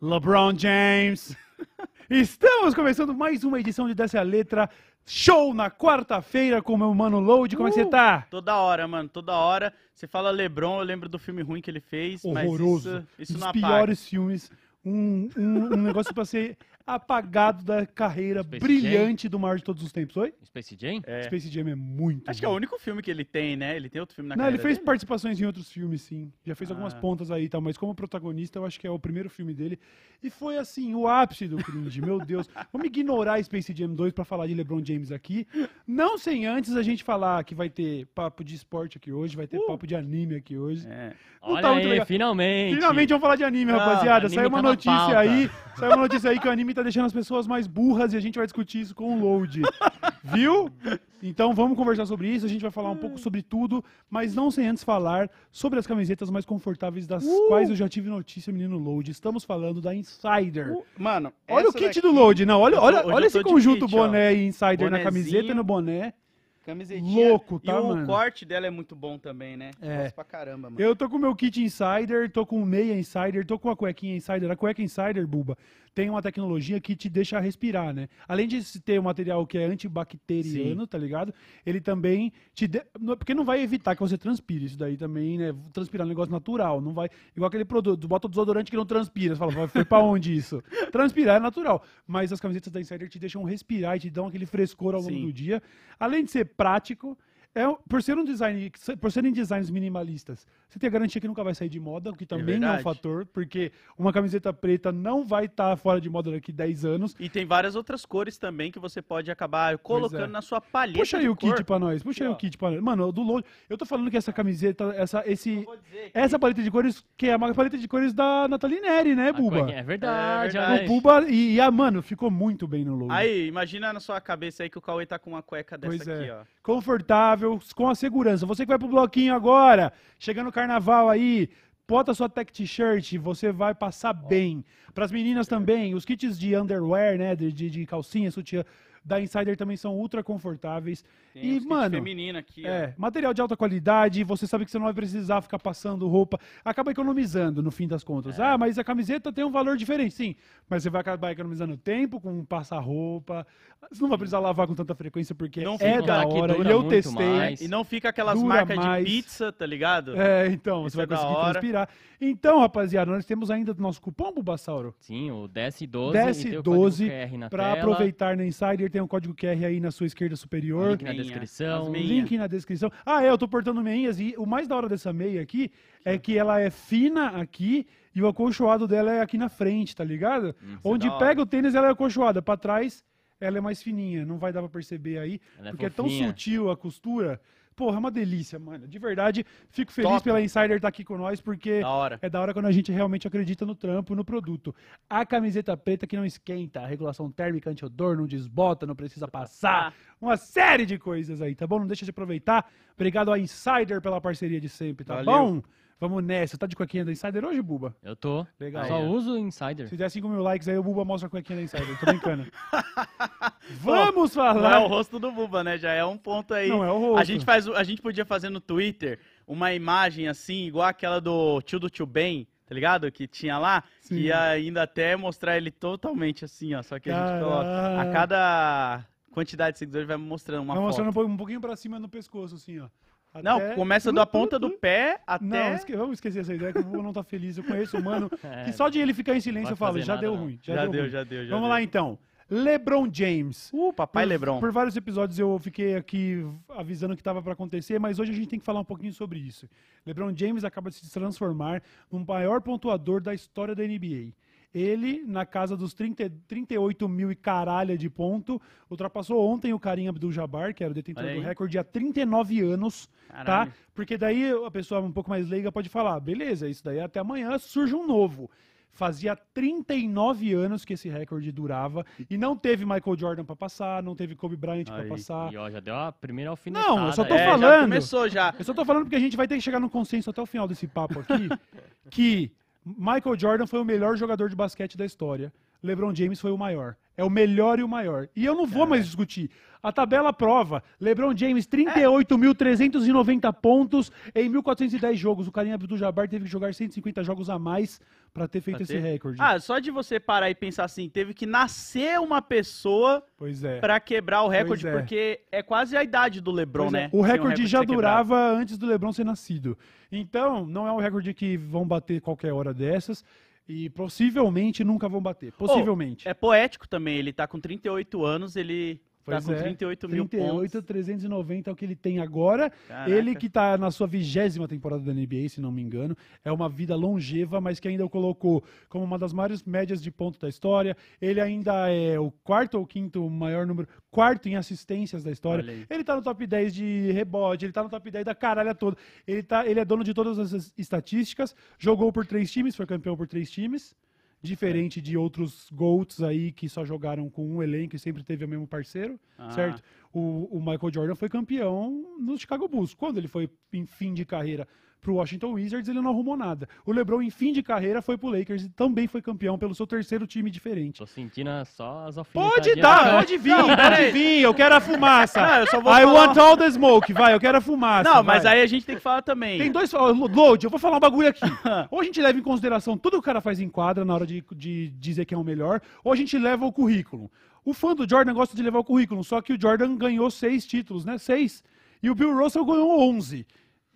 LeBron James. Estamos começando mais uma edição de Dessa Letra Show na quarta-feira com o meu mano Load. Como é que você tá? Toda hora, mano, toda hora. Você fala LeBron, eu lembro do filme ruim que ele fez, Horroroso. mas isso, isso um dos não apaga. piores filmes. Um, um- um negócio pra ser apagado da carreira Space brilhante do maior de todos os tempos. Oi? Space Jam? É. Space Jam é muito Acho que é o bom. único filme que ele tem, né? Ele tem outro filme na Não, ele fez dele? participações em outros filmes, sim. Já fez algumas Ah. pontas aí e tal, mas como protagonista, eu acho que é o primeiro filme dele. E foi, assim, o ápice do cringe, meu Deus. Vamos ignorar Space Jam 2 pra falar de LeBron James aqui. Não sem antes a gente falar que vai ter papo de esporte aqui hoje, vai ter papo de anime aqui hoje. É. Não Olha tá muito aí, legal. finalmente. Finalmente vamos falar de anime, Ah, rapaziada. anime Saiu uma tá notícia aí. Saiu uma notícia aí que o anime tá deixando as pessoas mais burras e a gente vai discutir isso com o Load. Viu? Então vamos conversar sobre isso. A gente vai falar um pouco sobre tudo, mas não sem antes falar sobre as camisetas mais confortáveis das quais eu já tive notícia, menino Load. Estamos falando da Insider. Uh, Mano, olha o kit daqui, do Load, não. Olha, olha, hoje olha esse conjunto kit, ó. boné e Insider na Bonezinho. camiseta e no boné. Camisetinha. Louco, tá, e o mano? corte dela é muito bom também, né? É. Gosto pra caramba, mano. Eu tô com o meu kit Insider, tô com o meia Insider, tô com a cuequinha Insider. A cueca Insider, Buba, tem uma tecnologia que te deixa respirar, né? Além de ter um material que é antibacteriano, tá ligado? Ele também te... de- não- Porque não vai evitar que você transpire. Isso daí também, né? Transpirar é um negócio natural. Não vai... Igual aquele produto, bota o desodorante que não transpira. Você fala, "Vai- foi pra onde isso? Transpirar é natural. Mas as camisetas da Insider te deixam respirar e te dão aquele frescor ao longo Sim. do dia. Além de ser prático... É, por ser um design, por serem designs minimalistas, você tem a garantia que nunca vai sair de moda, o que também é, um verdade. fator, porque uma camiseta preta não vai estar fora de moda daqui 10 anos. E tem várias outras cores também que você pode acabar colocando é. na sua palheta Puxa aí o kit pra nós, puxa aí o kit pra nós. Mano, do Load, eu tô falando que essa camiseta, essa, esse, essa paleta de cores, que é uma paleta de cores da Nathalie Neri, né, A Buba? cuequinha- É verdade, É verdade. O. Buba, e, e a, mano, ficou muito bem no Load. Aí, imagina na sua cabeça aí que o Cauê tá com uma cueca dessa Pois é. aqui, ó. confortável, com a segurança. Você que vai pro bloquinho agora, chegando no carnaval aí, bota sua tech t-shirt, você vai passar bem. Para as meninas também, os kits de underwear, né, de, de, de calcinha, sutiã da Insider também são ultra confortáveis. Tem e, mano, feminino aqui, ó. é, material de alta qualidade, você sabe que você não vai precisar ficar passando roupa, acaba economizando no fim das contas. É. Ah, mas a camiseta tem um valor diferente, sim, mas você vai acabar economizando tempo com passar roupa, você não vai precisar lavar com tanta frequência porque Não é da hora, e eu testei. mais. E não fica aquelas marcas mais. de pizza, tá ligado? É, então, Isso você vai é conseguir transpirar. Então, rapaziada, nós temos ainda o nosso cupom Bulbasauro. Sim, o DS12. DS12 e tem o código QR na Pra tela, aproveitar na Insider, tem um código QR aí na sua esquerda superior. Link na. Descrição. Link na descrição. Ah, é, eu tô portando meinhas e o mais da hora dessa meia aqui é que ela é fina aqui e o acolchoado dela é aqui na frente, tá ligado? Hum, é Onde pega o tênis, ela é acolchoada. Pra trás, ela é mais fininha. Não vai dar pra perceber aí, Ela é porque é tão fofinha. sutil a costura. Porra, é uma delícia, mano. De verdade, fico feliz Top. pela Insider estar aqui com nós, porque Da hora. é da hora quando a gente realmente acredita no trampo, no produto. A camiseta preta que não esquenta, a regulação térmica anti-odor, não desbota, não precisa passar. Uma série de coisas aí, tá bom? Não deixa de aproveitar. Obrigado a Insider pela parceria de sempre, tá Valeu. bom? Vamos nessa. Tá de cuequinha da Insider hoje, Buba? Eu tô. Legal. Só ó. uso Insider. Se der 5 mil likes aí, o Buba mostra a cuequinha da Insider. Tô brincando. Vamos Não é falar. o rosto do Buba, né? Já é um ponto aí. Não é o rosto. A gente, faz, a gente podia fazer no Twitter uma imagem assim, igual aquela do tio do tio Ben, tá ligado? Que tinha lá, Sim. que ia ainda até mostrar ele totalmente assim, ó. Só que a gente coloca. A Caraca. cada quantidade de seguidores vai mostrando uma Vai foto. mostrando um pouquinho- um pouquinho pra cima no pescoço, assim, ó. Não, Até- começa da ponta do pé Não, até. esque- vamos esquecer essa ideia que o não tá feliz. Eu conheço o mano É, que só de ele ficar em silêncio eu falo, já nada, deu não. ruim. Já, Já deu, deu, ruim. já deu, já Vamos deu. lá então. LeBron James. Uh, papai por, Lebron. Por vários episódios eu fiquei aqui avisando que estava para acontecer, mas hoje a gente tem que falar um pouquinho sobre isso. LeBron James acaba de se transformar no maior pontuador da história da NBA. Ele, na casa dos 30, 38 mil e caralha de ponto, ultrapassou ontem o Karim Abdul-Jabbar, que era o detentor do recorde há 39 anos, tá? Caralho. Porque daí a pessoa um pouco mais leiga pode falar, beleza, isso daí até amanhã surge um novo. Fazia 39 anos que esse recorde durava e não teve Michael Jordan pra passar, não teve Kobe Bryant pra Aí. passar. E ó, já deu a primeira alfinetada. Não, eu só tô. É, já falando. começou já. Eu só tô falando porque a gente vai ter que chegar num consenso até o final desse papo aqui que Michael Jordan foi o melhor jogador de basquete da história. LeBron James foi o maior. É o melhor e o maior. E eu não vou mais discutir. A tabela prova. LeBron James, 38.390 pontos em 1.410 jogos. O Karim Abdul-Jabbar teve que jogar 150 jogos a mais para ter feito Pra esse ter? recorde. Ah, só de você parar e pensar assim, teve que nascer uma pessoa pois é. pra quebrar o recorde, é. porque é quase a idade do LeBron, Pois é, né? O Sem um recorde já ser quebrado. durava antes do LeBron ser nascido. Então, não é um recorde que vão bater qualquer hora dessas. E possivelmente nunca vão bater. Possivelmente. É poético também, ele tá com 38 anos, ele Pois tá com é, 38 mil 38, pontos. 390 é o que ele tem agora. Caraca. Ele que tá na sua vigésima temporada da NBA, se não me engano. É uma vida longeva, mas que ainda o colocou como uma das maiores médias de ponto da história. Ele ainda é o quarto ou quinto maior número, quarto em assistências da história. Ele tá no top 10 de rebote, ele tá no top 10 da caralha toda. Ele, tá, ele é dono de todas as estatísticas, jogou por três times, foi campeão por três times. Diferente de outros GOATs aí que só jogaram com um elenco e sempre teve o mesmo parceiro, Ah. certo? O, o Michael Jordan foi campeão no Chicago Bulls. Quando ele foi em fim de carreira pro Washington Wizards, ele não arrumou nada. O LeBron, em fim de carreira, foi pro Lakers e também foi campeão pelo seu terceiro time diferente. Tô sentindo só as Pode alfinetadinhas dar, pode vir, Não, pode vir, eu quero a fumaça. Não, eu só vou I falar- want all the smoke, vai, eu quero a fumaça. Não, mas vai. aí a gente tem que falar também. Tem dois. Load, eu vou falar um bagulho aqui. ou a gente leva em consideração tudo que o cara faz em quadra na hora de, de dizer que é o melhor, ou a gente leva o currículo. O fã do Jordan gosta de levar o currículo, só que o Jordan ganhou seis títulos, né? Seis. E o Bill Russell ganhou 11.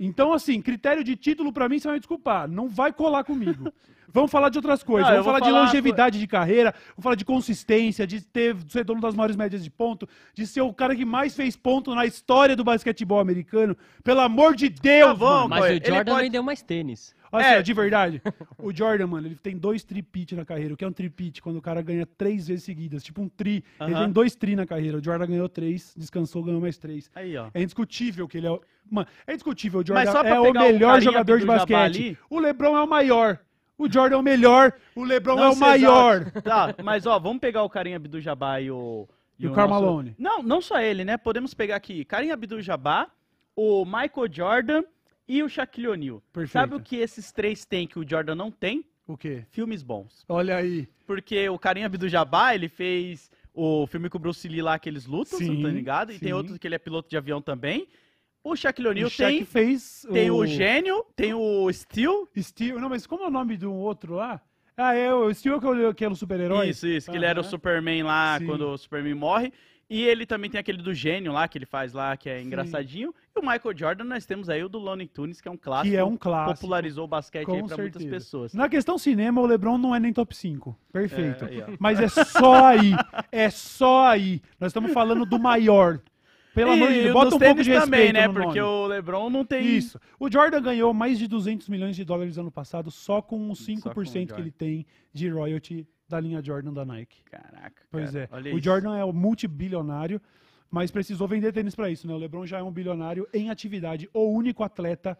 Então, assim, critério de título pra mim, você vai me desculpar. Não vai colar comigo. Vamos falar de outras coisas. Não, Vamos vou falar de falar- longevidade de carreira, vamos falar de consistência, de ter, de ser dono das maiores médias de ponto, de ser o cara que mais fez ponto na história do basquetebol americano. Pelo amor de Deus, Tá bom, mano. Mas Ele o Jordan pode- vendeu mais tênis. É. de verdade, o Jordan, mano, ele tem dois tripit na carreira. O que é um tripit? Quando o cara ganha três vezes seguidas, tipo um tri. Ele Aham. tem dois tri na carreira. O Jordan ganhou três, descansou, ganhou mais três. Aí, ó. É indiscutível que ele é o... Mano, é indiscutível. O Jordan Mas só pra é o o melhor carinha jogador de basquete. ali- O LeBron é o maior. O Jordan é o melhor. O LeBron Não é o maior. Tá, mas ó, vamos pegar o Karim Abdul-Jabbar e o... E o Karl nosso- Malone. Não, não só ele, né? Podemos pegar aqui Karim Abdul-Jabbar, o Michael Jordan e o Shaquille O'Neal. Perfeito. Sabe o que esses três têm que o Jordan não tem? O quê? Filmes bons. Olha aí. Porque o Karim Abdul-Jabbar, ele fez o filme com o Bruce Lee lá, que eles lutam, você não tá Sim, ligado? E tem sim. outros que ele é piloto de avião também. O Shaquille O'Neal tem, fez tem o Gênio, tem o Steel. Steel. Não, mas como é o nome de um outro lá? Ah, é o Steel que é o- que é o super-herói? Isso, isso, que ele era o. Superman lá, Sim. quando o Superman morre. E ele também tem aquele do gênio lá, que ele faz lá, que é engraçadinho. E o Michael Jordan, nós temos aí o do Looney Tunes, que é um clássico. Que é um clássico. Popularizou o basquete aí pra muitas certeza. pessoas. Na questão cinema, o LeBron não é nem top 5. Perfeito. É, aí. Mas é só aí. É só aí. Nós estamos falando do maior. Pelo e amor de Deus, bota um pouco de respeito também, né? no Porque o LeBron não tem... Isso. O Jordan ganhou mais de 200 milhões de dólares ano passado só com os Só com o 5% que ele tem de royalty da linha Jordan da Nike. Caraca, Pois cara, é. O isso. Jordan é o multibilionário, mas precisou vender tênis pra isso, né? O LeBron já é um bilionário em atividade, o único atleta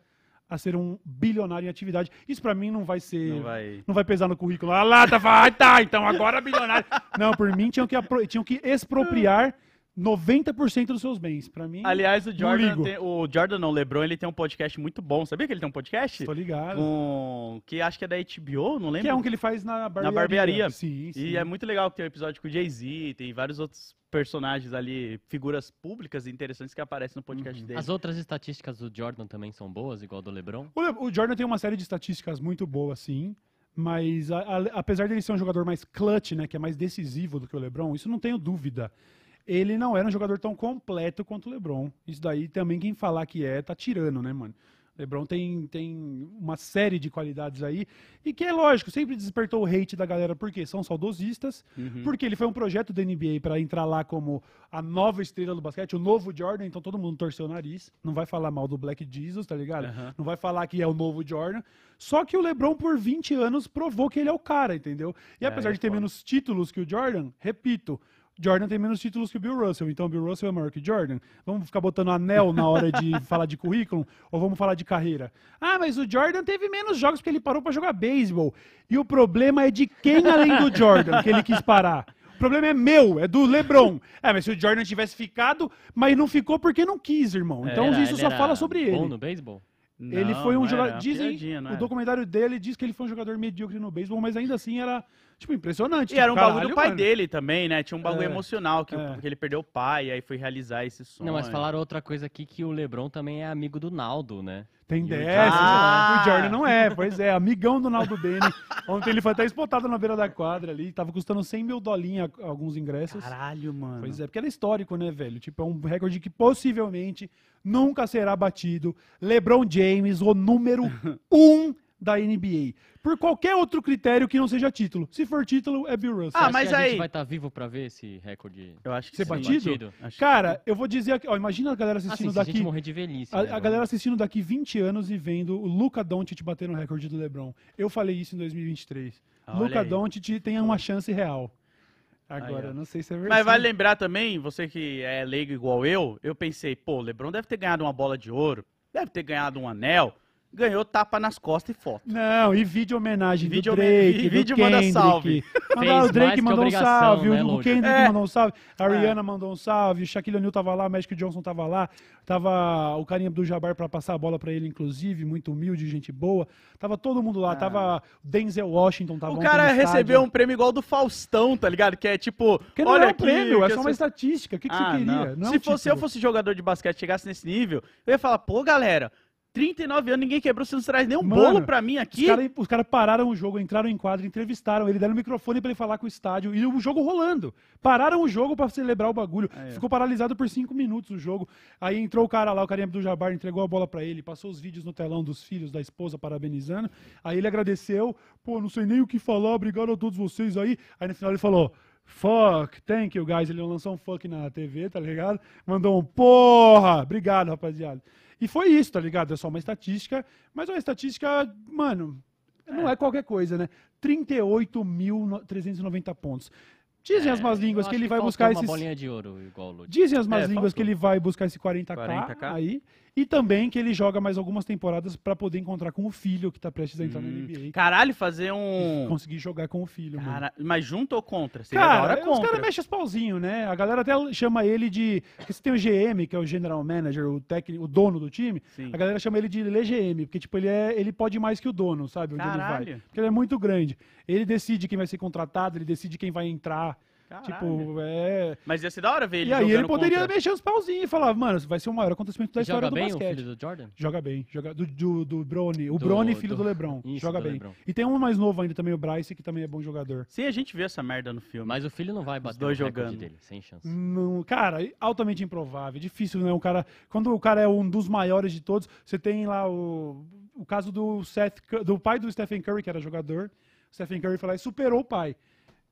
a ser um bilionário em atividade. Isso pra mim não vai ser Não vai... não vai pesar no currículo. Ah lá, tá, vai, tá, então agora bilionário. Não, por mim tinham que, tinham que expropriar 90% dos seus bens. Pra mim, Aliás, o Jordan, tem, o Jordan não, o LeBron, ele tem um podcast muito bom. Sabia que ele tem um podcast? tô ligado. Com... Que acho que é da HBO, não lembro. Que é um que ele faz na barbearia. Na barbearia. Sim, sim. E é muito legal que tem um episódio com o Jay-Z, tem vários outros personagens ali, figuras públicas e interessantes que aparecem no podcast Uhum. dele. As outras estatísticas do Jordan também são boas, igual do LeBron? O, Le- o Jordan tem uma série de estatísticas muito boas, sim. Mas a- a- apesar dele ser um jogador mais clutch, né, que é mais decisivo do que o LeBron, isso não tenho dúvida. Ele não era um jogador tão completo quanto o LeBron. Isso daí também quem falar que é, tá tirando, né, mano? LeBron tem, tem uma série de qualidades aí. E que é lógico, sempre despertou o hate da galera, porque são saudosistas, Uhum. porque ele foi um projeto da NBA para entrar lá como a nova estrela do basquete, o novo Jordan, então todo mundo torceu o nariz. Não vai falar mal do Black Jesus, tá ligado? Aham. Não vai falar que é o novo Jordan. Só que o LeBron, por 20 anos, provou que ele é o cara, entendeu? E É, apesar de ter foda. menos títulos que o Jordan, repito, Jordan tem menos títulos que o Bill Russell. Então o Bill Russell é maior que o Jordan. Vamos ficar botando anel na hora de falar de currículo? Ou vamos falar de carreira? Ah, mas o Jordan teve menos jogos porque ele parou pra jogar beisebol. E o problema é de quem além do Jordan que ele quis parar? O problema é meu, é do LeBron. É, mas se o Jordan tivesse ficado, mas não ficou porque não quis, irmão. Então Era- isso ele só fala sobre Bom ele. no beisebol? ele Não, foi um jogador. Dizem, o documentário dele diz que ele foi um jogador medíocre no beisebol, mas ainda assim era, tipo, impressionante. E era um tipo, bagulho do pai caralho, mano. dele também, né? Tinha um bagulho É, emocional, que, é. que ele perdeu o pai, aí foi realizar esse sonho. Não, mas falaram outra coisa aqui que o LeBron também é amigo do Naldo, né? Tem o dessas. Jordan- O Jordan não é, pois é, amigão do Naldo Bene. Ontem ele foi até espotado na beira da quadra ali, tava custando 100 mil dolinhos alguns ingressos. Caralho, mano. Pois é, porque era histórico, né, velho? Tipo, é um recorde que possivelmente nunca será batido. LeBron James, o número um da NBA. Por qualquer outro critério que não seja título. Se for título, é Bill Russell. Ah, mas que a aí- gente vai estar vivo pra ver esse recorde. Eu acho que Ser sim. batido? Acho que- Cara, eu vou dizer aqui, ó, imagina a galera Assim, assistindo se a daqui. gente morrer de velhice. A, né, a galera assistindo daqui 20 anos e vendo o Luca Doncic batendo o recorde do LeBron. Eu falei isso em 2023. Ah, olha Luca aí. Doncic tem uma chance real. Agora, ó. não sei se é verdade. Mas vale lembrar também, você que é leigo igual eu, eu pensei, pô, o LeBron deve ter ganhado uma bola de ouro, deve ter ganhado um anel, ganhou tapa nas costas e foto. Não, e vídeo homenagem Vídeo do Drake, e vídeo do manda Kendrick. salve. Mandar, o Drake que mandou um salve, né, o? Kendrick É. mandou um salve, a É. Rihanna mandou um salve, o Shaquille O'Neal tava lá, o Magic Johnson tava lá, tava o carinha do Jabbar pra passar a bola pra ele, inclusive, muito humilde, gente boa. Tava todo mundo lá, Ah. tava Denzel Washington, tava o cara recebeu um prêmio igual do Faustão, tá ligado? Que é tipo, Porque não olha é um aqui, prêmio, é que só uma sou- estatística. O que, que Ah, você queria? não. Não é Se um fosse eu fosse jogador de basquete e chegasse nesse nível, eu ia falar, pô, galera, 39 anos, ninguém quebrou, você não traz nem um Mano, bolo pra mim aqui. Os caras cara pararam o jogo, entraram em quadro, entrevistaram ele, deram o microfone pra ele falar com o estádio e o jogo rolando. Pararam o jogo pra celebrar o bagulho. Ó. Ficou paralisado por cinco minutos o jogo. Aí entrou o cara lá, o carinha do Jabar, entregou a bola pra ele, passou os vídeos no telão dos filhos da esposa parabenizando. Aí ele agradeceu, pô, não sei nem o que falar, obrigado a todos vocês aí. Aí no final ele falou. Fuck, thank you guys. Ele lançou um fuck na TV, tá ligado? Mandou um porra, obrigado, rapaziada. E foi isso, tá ligado? É só uma estatística, mas é uma estatística, mano, não é qualquer coisa, né? 38.390 pontos. Dizem as más línguas É, que ele vai faltou buscar uma esses. bolinha de ouro, igual o Lud. Dizem as más É, línguas que faltou. ele vai buscar esse 40k, 40K. aí. E também que ele joga mais algumas temporadas pra poder encontrar com o filho que tá prestes a entrar na Hum, NBA. Caralho, fazer um. Conseguir jogar com o filho, mano. Cara, mas junto ou contra? Seria da hora Cara, os contra. caras mexem os pauzinhos, né? A galera até chama ele de. Porque você tem o GM, que é o General Manager, o técnico, o dono do time. Sim. A galera chama ele de LGM, porque, tipo, ele, é, ele pode mais que o dono, sabe? Onde ele Caralho. vai. Porque ele é muito grande. Ele decide quem vai ser contratado, ele decide quem vai entrar. Caralho. Tipo, é. Mas ia ser da hora ver ele e aí ele poderia contra. mexer os pauzinhos e falar, mano, vai ser o maior acontecimento da história do bem o basquete. filho do Jordan? Joga bem, joga do, do, do Brony. O Do- Brony, filho do, do- Lebron. Isso, joga do bem. LeBron. E tem um mais novo ainda também, o Bryce, que também é bom jogador. Sim, a gente viu essa merda no filme. Mas o filho não vai bater dois o jogando. dele, sem chance. Não, cara, altamente improvável. Difícil, né? O cara, quando o cara é um dos maiores de todos, você tem lá o, o caso do Seth, do pai do Stephen Curry, que era jogador. O Stephen Curry foi lá e superou o pai.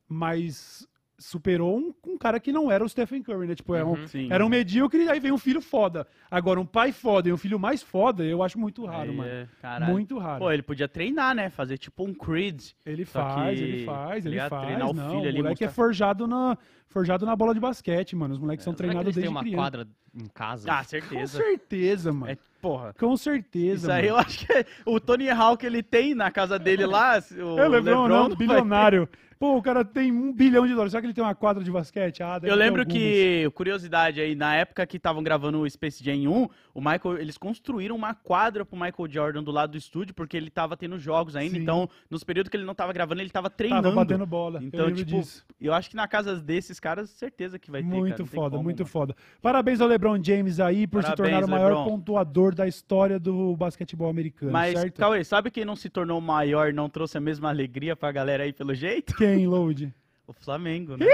Mas superou um, um cara que não era o Stephen Curry, né? Tipo, é um- Uhum. Sim. era um medíocre, aí vem um filho foda. Agora, um pai foda e um filho mais foda, eu acho muito raro, Aí, mano. é, caralho. Muito raro. Pô, ele podia treinar, né? Fazer tipo um Creed. Ele faz, que, ele faz, tá ele faz. Treinar o não, filho o ali, moleque é mostrar- forjado na, forjado na bola de basquete, mano. Os moleques são Será que treinados desde têm uma criança. quadra em casa? Ah, Com certeza. certeza, mano. É, porra. Com certeza, Isso aí mano. eu acho que é- o Tony Hawk ele tem na casa dele lá. O É, Lebron, não, vai bilionário. Pô, o cara tem um bilhão de dólares. Será que ele tem uma quadra de basquete? Ah, Eu lembro que, curiosidade aí, na época que estavam gravando o Space Jam 1, o Michael, eles construíram uma quadra pro Michael Jordan do lado do estúdio, porque ele tava tendo jogos ainda, Sim. então, nos períodos que ele não tava gravando, ele tava treinando. Tava batendo bola. Então, eu tipo, disso. eu acho que na casa desses caras, certeza que vai ter, cara, Muito não tem foda, como, muito mano. foda. Parabéns ao LeBron James aí por se Parabéns, tornar o maior LeBron. pontuador da história do basquetebol americano, Mas, certo? Cauê, sabe quem não se tornou maior e não trouxe a mesma alegria pra galera aí pelo jeito? Quem, Load? O Flamengo, né?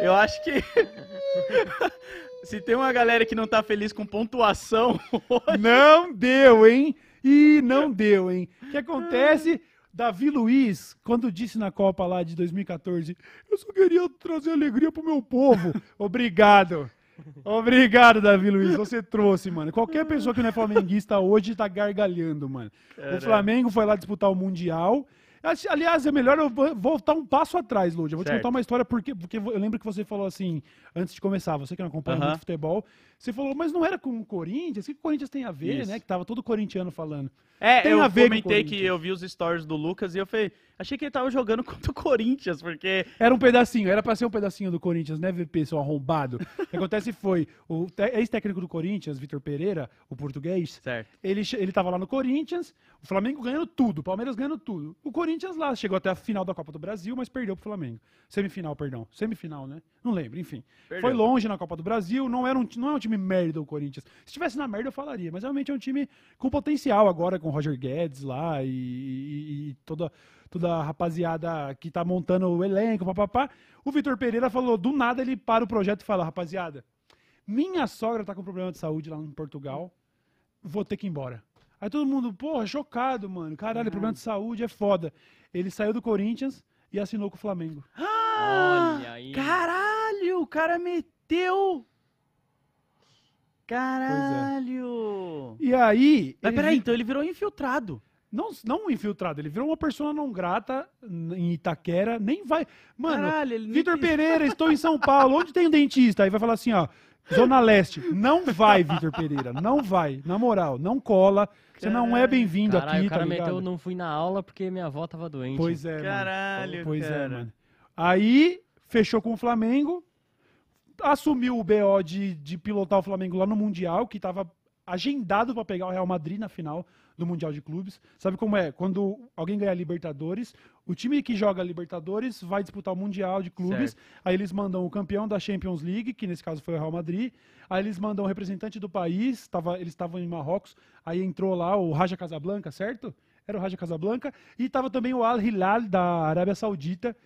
Eu acho que. Se tem uma galera que não tá feliz com pontuação, Não deu, hein? E não deu, hein? O que acontece? Davi Luiz, quando disse na Copa lá de 2014, eu só queria trazer alegria pro meu povo. Obrigado. Obrigado, Davi Luiz. Você trouxe, mano. Qualquer pessoa que não é flamenguista hoje tá gargalhando, mano. O Flamengo foi lá disputar o Mundial. Ali- Aliás, é melhor eu vo- voltar um passo atrás, Lud. Eu vou te Certo. contar uma história porque, porque eu lembro que você falou assim, antes de começar, você que não acompanha Aham. muito futebol, você falou, mas não era com o Corinthians? O que o Corinthians tem a ver, Isso. né? Que tava todo corintiano falando. É, Tem eu a ver comentei que eu vi os stories do Lucas e eu falei, achei que ele tava jogando contra o Corinthians, porque. Era um pedacinho, era pra ser um pedacinho do Corinthians, né, VP, seu arrombado? O que acontece foi, o te- ex-técnico do Corinthians, Vitor Pereira, o português, Certo. ele, ele tava lá no Corinthians, o Flamengo ganhando tudo, o Palmeiras ganhando tudo. O Corinthians lá chegou até a final da Copa do Brasil, mas perdeu pro Flamengo. Semifinal, perdão. Semifinal, né? Não lembro, enfim. Perdeu. Foi longe na Copa do Brasil, não, era um, não é um time merda o Corinthians. Se estivesse na merda eu falaria, mas realmente é um time com potencial agora, com o Roger Guedes lá e, e- e toda, toda a rapaziada que tá montando o elenco, papapá. O Vitor Pereira falou, do nada ele para o projeto e fala, rapaziada, minha sogra tá com problema de saúde lá em Portugal, vou ter que ir embora. Aí todo mundo, porra, chocado, mano. Caralho, problema de saúde é foda. Ele saiu do Corinthians e assinou com o Flamengo. Olha aí. Caralho, o cara meteu. Caralho. E aí. Mas ele peraí, vi- então ele virou infiltrado. Não, não um infiltrado, ele virou uma persona não grata em Itaquera, nem vai. Mano, Caralho, nem Vitor quis- Pereira, estou em São Paulo, onde tem um dentista? Aí vai falar assim, ó, Zona Leste. Não vai, Vitor Pereira, não vai. Na moral, não cola. Você não é bem-vindo aqui, o cara tá meteu, não fui na aula porque minha avó tava doente. Pois é, mano. Caralho, Pois cara. é, mano. Aí, fechou com o Flamengo, assumiu o BO de, de pilotar o Flamengo lá no Mundial, que tava agendado pra pegar o Real Madrid na final do Mundial de Clubes. Sabe como é? Quando alguém ganha a Libertadores, o time que joga a Libertadores vai disputar o Mundial de Clubes. Certo. Aí eles mandam o campeão da Champions League, que nesse caso foi o Real Madrid. Aí eles mandam o representante do país, tava, eles estavam em Marrocos. Aí entrou lá o Raja Casablanca, certo? Era o Raja Casablanca. E tava também o Al Hilal da Arábia Saudita.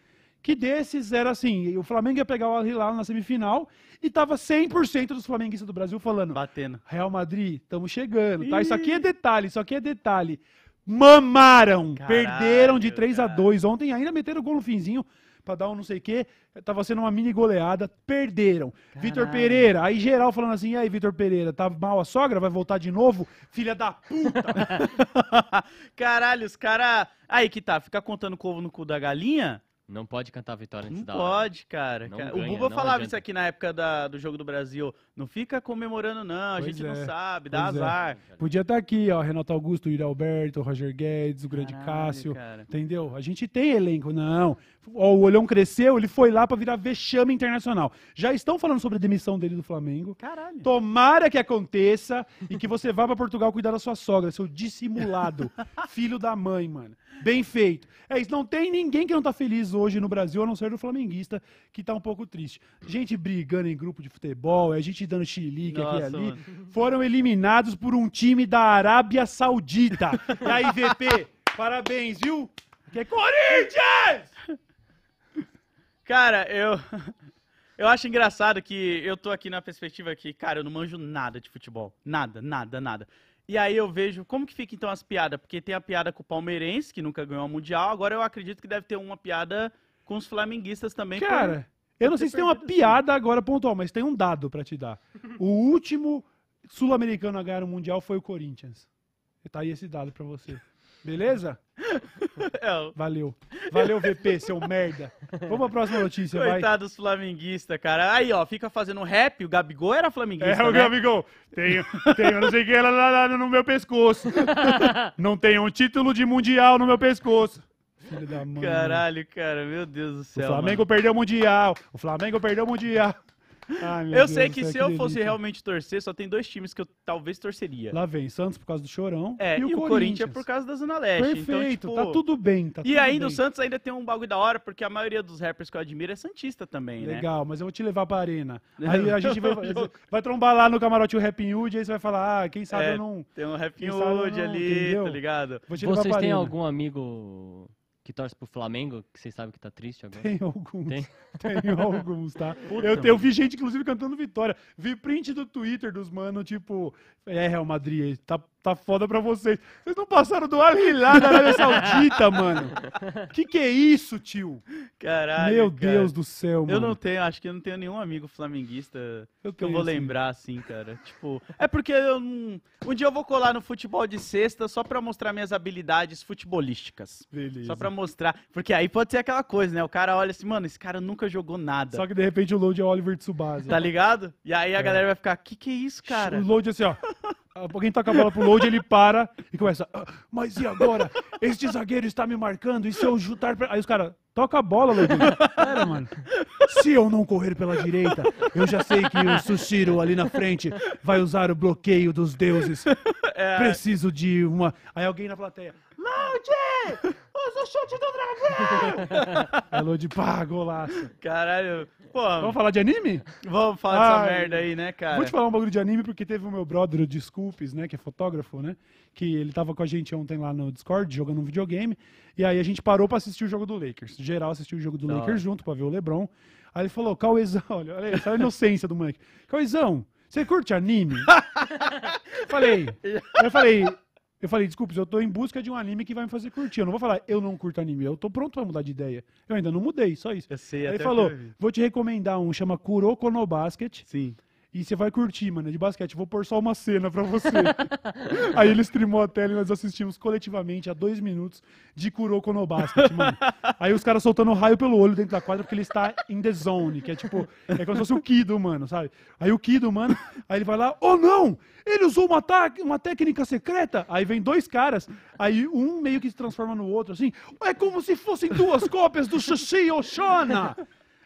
Que desses era assim: o Flamengo ia pegar o Al Hilal na semifinal e tava 100% dos flamenguistas do Brasil falando: Batendo. Real Madrid, estamos chegando, tá? Isso aqui é detalhe, isso aqui é detalhe. Mamaram! Caralho, perderam de 3 a cara. 2 Ontem ainda meteram gol no finzinho pra dar um não sei o quê. Tava sendo uma mini goleada, perderam. Vitor. Pereira, aí geral falando assim: e aí, Vitor Pereira, tá mal a sogra? Vai voltar de novo? Filha da puta! Caralho, os caras. Aí que tá, ficar contando covo no cu da galinha? Não pode cantar vitória antes Não da hora. pode, cara. Não Cara, ganha, o Buba falava adianta. isso aqui na época da- do jogo do Brasil. Não fica comemorando, não. A Pois gente não é, sabe, dá pois é. azar. Podia estar aqui, ó, Renato Augusto, Yuri Alberto, Roger Guedes, o grande Caralho, Cássio. cara. Entendeu? A gente tem elenco, não. Ó, o Olhão cresceu, ele foi lá pra virar vexame internacional. Já estão falando sobre a demissão dele do Flamengo. Caralho. Tomara que aconteça e que você vá pra Portugal cuidar da sua sogra, seu dissimulado. filho da mãe, mano. Bem feito. É isso, não tem ninguém que não tá feliz hoje no Brasil, a não ser o flamenguista, que tá um pouco triste. Gente brigando em grupo de futebol, é gente dando chilique aqui e Nossa, ali. mano. Foram eliminados por um time da Arábia Saudita. E aí, VP, parabéns, viu? Que é Corinthians! Cara, eu. Eu acho engraçado que eu tô aqui na perspectiva que, cara, eu não manjo nada de futebol. Nada, nada, nada. E aí eu vejo como que fica então as piadas, porque tem a piada com o palmeirense, que nunca ganhou a Mundial, agora eu acredito que deve ter uma piada com os flamenguistas também. por- Cara, eu não sei se tem uma piada agora pontual, mas tem um dado pra te dar. O último sul-americano a ganhar o Mundial foi o Corinthians. Tá aí esse dado pra você. Beleza? É, Valeu. Valeu, VP, seu merda. Vamos pra próxima notícia, vai. Coitado dos flamenguistas, cara. Aí, ó, fica fazendo rap, o Gabigol era flamenguista, É, o né? Gabigol. Tenho, tenho não sei o que lá, lá, lá no meu pescoço. Não tenho um título de mundial no meu pescoço. Filho da mãe. Caralho, cara, meu Deus do O céu. Flamengo perdeu o mundial. O Flamengo perdeu o mundial. Ai, meu Eu Deus sei que céu, se eu delícia. fosse realmente torcer, só tem dois times que eu talvez torceria. Lá vem Santos por causa do Chorão. É, e, o Corinthians por causa da Zona Leste. Perfeito, então, tipo, tá tudo bem. Tá E tudo ainda o bem. Santos ainda tem um bagulho da hora, porque a maioria dos rappers que eu admiro é Santista também, né? Legal, mas eu vou te levar pra arena. Aí a gente vai, vai trombar lá no camarote o Rap Hood, aí você vai falar, ah, quem sabe É, eu não... Tem um Rap Hood ali, entendeu? tá ligado? Vou te levar Vocês têm algum amigo que torce pro Flamengo, que vocês sabem que tá triste agora? Tem alguns. Tem? Tenho alguns, tá? Puta, eu, eu vi gente, inclusive, cantando vitória. Vi print do Twitter dos mano, tipo, é, Real Madrid, tá tá foda pra vocês. Vocês não passaram do Al Hilal da Arábia Saudita, mano. Que que é isso, tio? Caralho. Meu cara. Deus do céu, mano. Eu não tenho, acho que eu não tenho nenhum amigo flamenguista Eu que eu vou sim. lembrar assim, cara. Tipo, é porque eu não. Um dia eu vou colar no futebol de sexta só pra mostrar minhas habilidades futebolísticas. Beleza. Só pra mostrar. Porque aí pode ser aquela coisa, né? O cara olha assim, mano, esse cara nunca jogou nada. Só que de repente o load é o Oliver Tsubasa. Tá ligado? E aí a É. galera vai ficar, que que é isso, cara? O load assim, ó. Alguém toca a bola pro load, ele para e começa. "Ah, mas e agora? Este zagueiro está me marcando, e se eu chutar pra... Aí os caras, toca a bola, load. Pera, mano. Se eu não correr pela direita, eu já sei que o Sushiro ali na frente vai usar o bloqueio dos deuses. É. Preciso de uma. Aí alguém na plateia. Load! Usa o chute do dragão! Aí load, pá, golaço. Caralho. Pô, Vamos falar de anime? vamos falar dessa Ai, merda aí, né, cara? Vou te falar um bagulho de anime porque teve o meu brother, o Desculpes, né, que é fotógrafo, né, que ele tava com a gente ontem lá no Discord jogando um videogame, e aí a gente parou pra assistir o jogo do Lakers. Geral assistiu o jogo do Da Lakers junto pra ver o LeBron. Aí ele falou: "Cauezão, olha, olha essa é a inocência do moleque. Cauezão, você curte anime?" falei. Eu falei, eu falei, desculpe, eu tô em busca de um anime que vai me fazer curtir. Eu não vou falar, eu não curto anime. Eu tô pronto pra mudar de ideia. Eu ainda não mudei, só isso. Eu sei Aí até ele falou, vou te recomendar um, chama Kuroko no Basket. Sim. E você vai curtir, mano, é de basquete. Vou pôr só uma cena pra você. Aí ele streamou a tela e nós assistimos coletivamente a dois minutos de Kuroko no Basket, mano. Aí os caras soltando raio pelo olho dentro da quadra porque ele está in the zone, que é tipo, é como se fosse o Kido, mano, sabe? Aí o Kido, mano, aí ele vai lá, oh não! Ele usou uma, uma técnica secreta. Aí vem dois caras, aí um meio que se transforma no outro, assim. É como se fossem duas cópias do Shushi Oshana.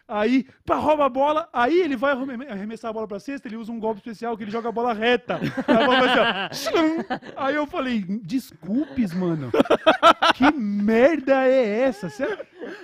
Aí, pá, rouba a bola, aí ele vai arreme- arremessar a bola pra cesta, ele usa um golpe especial que ele joga a bola reta. Aí, a bola assim. Aí eu falei, desculpes, mano. Que merda é essa? Cê-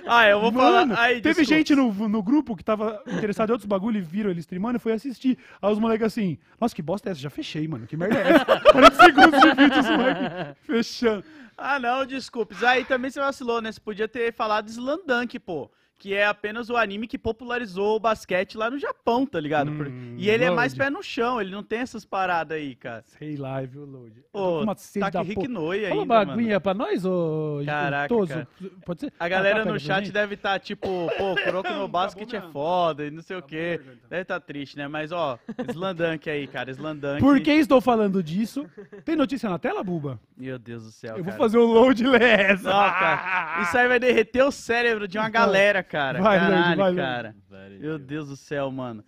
Ah, eu vou Mano, falar. Teve gente no, no grupo que tava interessado em outros bagulho e viram ele streamando e foi assistir. Aí os moleques assim, nossa, que bosta é essa? Já fechei, mano. Que merda é essa? 40 segundos de vídeo, os moleques fechando. Ah, não, desculpes. Aí também você vacilou, né? Você podia ter falado Slandunk, pô. Que é apenas o anime que popularizou o basquete lá no Japão, tá ligado? Hum, e ele é mais pé no chão, ele não tem essas paradas aí, cara. Sei lá, viu, Load? Ô, tá Rick. Noi Fala ainda, uma aguinha pra nós, ô Caraca, Toso? cara. Pode ser? A galera Ah, tá, no chat deve estar tipo, pô, Kuroko no basquete é foda e não sei o quê. Acabou, então. Deve estar triste, né? Mas, ó, Slandunk aí, cara, Slandunk. Por que estou falando disso? Tem notícia na tela, Buba? Meu Deus do céu, Eu vou cara. fazer o load less. Não, cara, isso aí vai derreter o cérebro de uma galera, cara. Vai, Caralho, vai, cara. Meu Deus do céu, mano.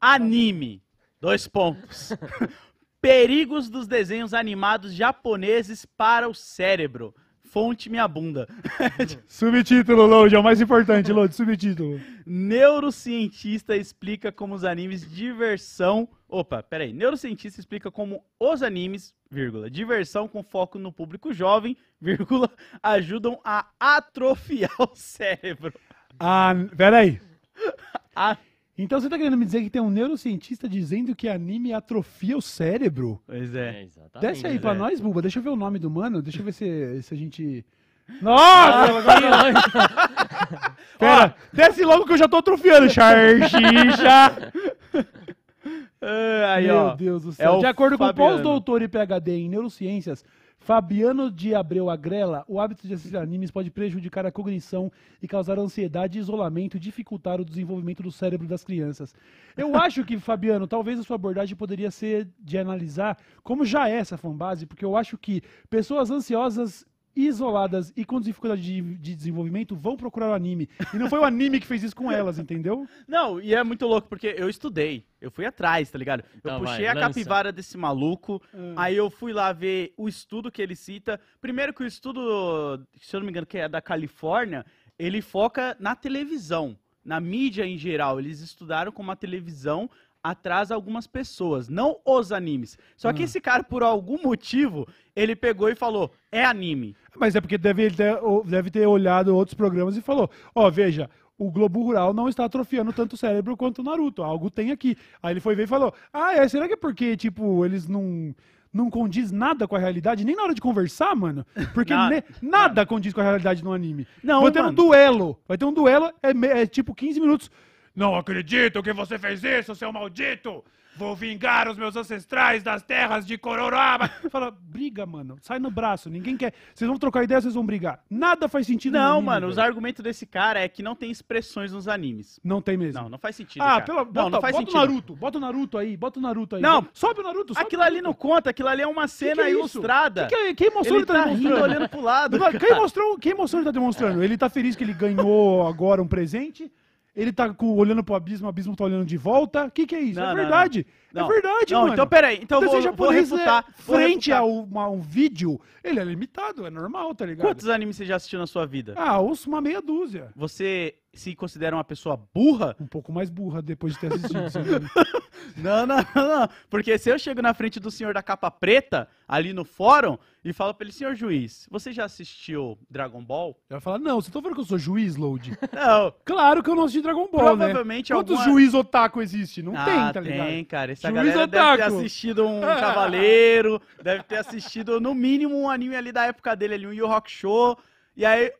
Anime. Dois pontos. Perigos dos desenhos animados japoneses para o cérebro. Fonte minha bunda. Subtítulo, Load, é o mais importante, Load, subtítulo. Neurocientista explica como os animes diversão. Opa, peraí. Neurocientista explica como os animes, vírgula, diversão com foco no público jovem, vírgula, ajudam a atrofiar o cérebro. Ah, peraí. Ah, Então você tá querendo me dizer que tem um neurocientista dizendo que anime atrofia o cérebro? pois É, é. exatamente. Desce aí pra é. nós, Buba. Deixa eu ver o nome do mano. Deixa eu ver se, se a gente. Nossa! Pera, desce logo que eu já tô atrofiando. Charchicha! É, aí, Meu ó. Deus do é céu. o de acordo com o Fabiano. pós-doutor e PhD em neurociências, Fabiano de Abreu Agrela, o hábito de assistir animes pode prejudicar a cognição e causar ansiedade e isolamento e dificultar o desenvolvimento do cérebro das crianças. Eu acho que, Fabiano, talvez a sua abordagem poderia ser de analisar como já é essa fanbase, porque eu acho que pessoas ansiosas isoladas e com dificuldade de, de desenvolvimento vão procurar o anime. E não foi o anime que fez isso com elas, entendeu? Não, e é muito louco, porque eu estudei. Eu fui atrás, tá ligado? Eu Então puxei vai, a lança. capivara desse maluco. Ah. Aí eu fui lá ver o estudo que ele cita. Primeiro que o estudo, se eu não me engano, que é da Califórnia, ele foca na televisão, na mídia em geral. Eles estudaram como a televisão atrasa algumas pessoas, não os animes. Só que Ah. esse cara, por algum motivo, ele pegou e falou: é anime. Mas é porque deve ter, deve ter olhado outros programas e falou: Ó, veja, o Globo Rural não está atrofiando tanto o cérebro quanto o Naruto. Algo tem aqui. Aí ele foi ver e falou: Ah, é, será que é porque, tipo, eles não. Não condiz nada com a realidade, nem na hora de conversar, mano. Porque Nada. ne- nada condiz com a realidade no anime. Não, Vai ter um mano. duelo. Vai ter um duelo, é, é tipo 15 minutos. Não acredito que você fez isso, seu maldito! Vou vingar os meus ancestrais das terras de Cororaba. Fala, briga, mano. Sai no braço. Ninguém quer. Vocês vão trocar ideia, vocês vão brigar. Nada faz sentido no Não, anime, mano, os velho. argumentos desse cara é que não tem expressões nos animes. Não tem mesmo. Não, não faz sentido. ah, cara. pela... não, bota, não faz bota sentido. o Naruto. Bota o Naruto aí. Bota o Naruto aí. Não. Sobe o Naruto. Sobe Aquilo o ali Naruto. não conta, aquilo ali é uma cena que é isso? ilustrada. Que que é- quem mostrou ele ele tá, tá rindo olhando pro lado. Não, Quem mostrou, quem mostrou ele tá demonstrando? Ele tá feliz que ele ganhou agora um presente? Ele tá com- olhando pro abismo, o abismo tá olhando de volta? O que que é isso? Não, é não, verdade. não. É verdade, Não, mano. então peraí. Então Desenho vou, vou japonês refutar. é, vou frente refutar. a um, a um vídeo, ele é limitado, é normal, tá ligado? Quantos animes você já assistiu na sua vida? Ah, ouço uma meia dúzia. Você se considera uma pessoa burra? Um pouco mais burra depois de ter assistido? Não, não, não, não. Porque se eu chego na frente do senhor da capa preta, ali no fórum, e falo pra ele, senhor juiz, você já assistiu Dragon Ball? Ele vai falar, não, você tá falando que eu sou juiz, Load? Não. Claro que eu não assisti Dragon Ball, né? Provavelmente Quantos alguma- juiz otaku existe? Não ah, tem, tá ligado? tem, cara. Essa Juiz galera deve ter otaku. assistido um Cavaleiro, deve ter assistido, no mínimo, um anime ali da época dele, ali, um Yu Rock Show. E aí,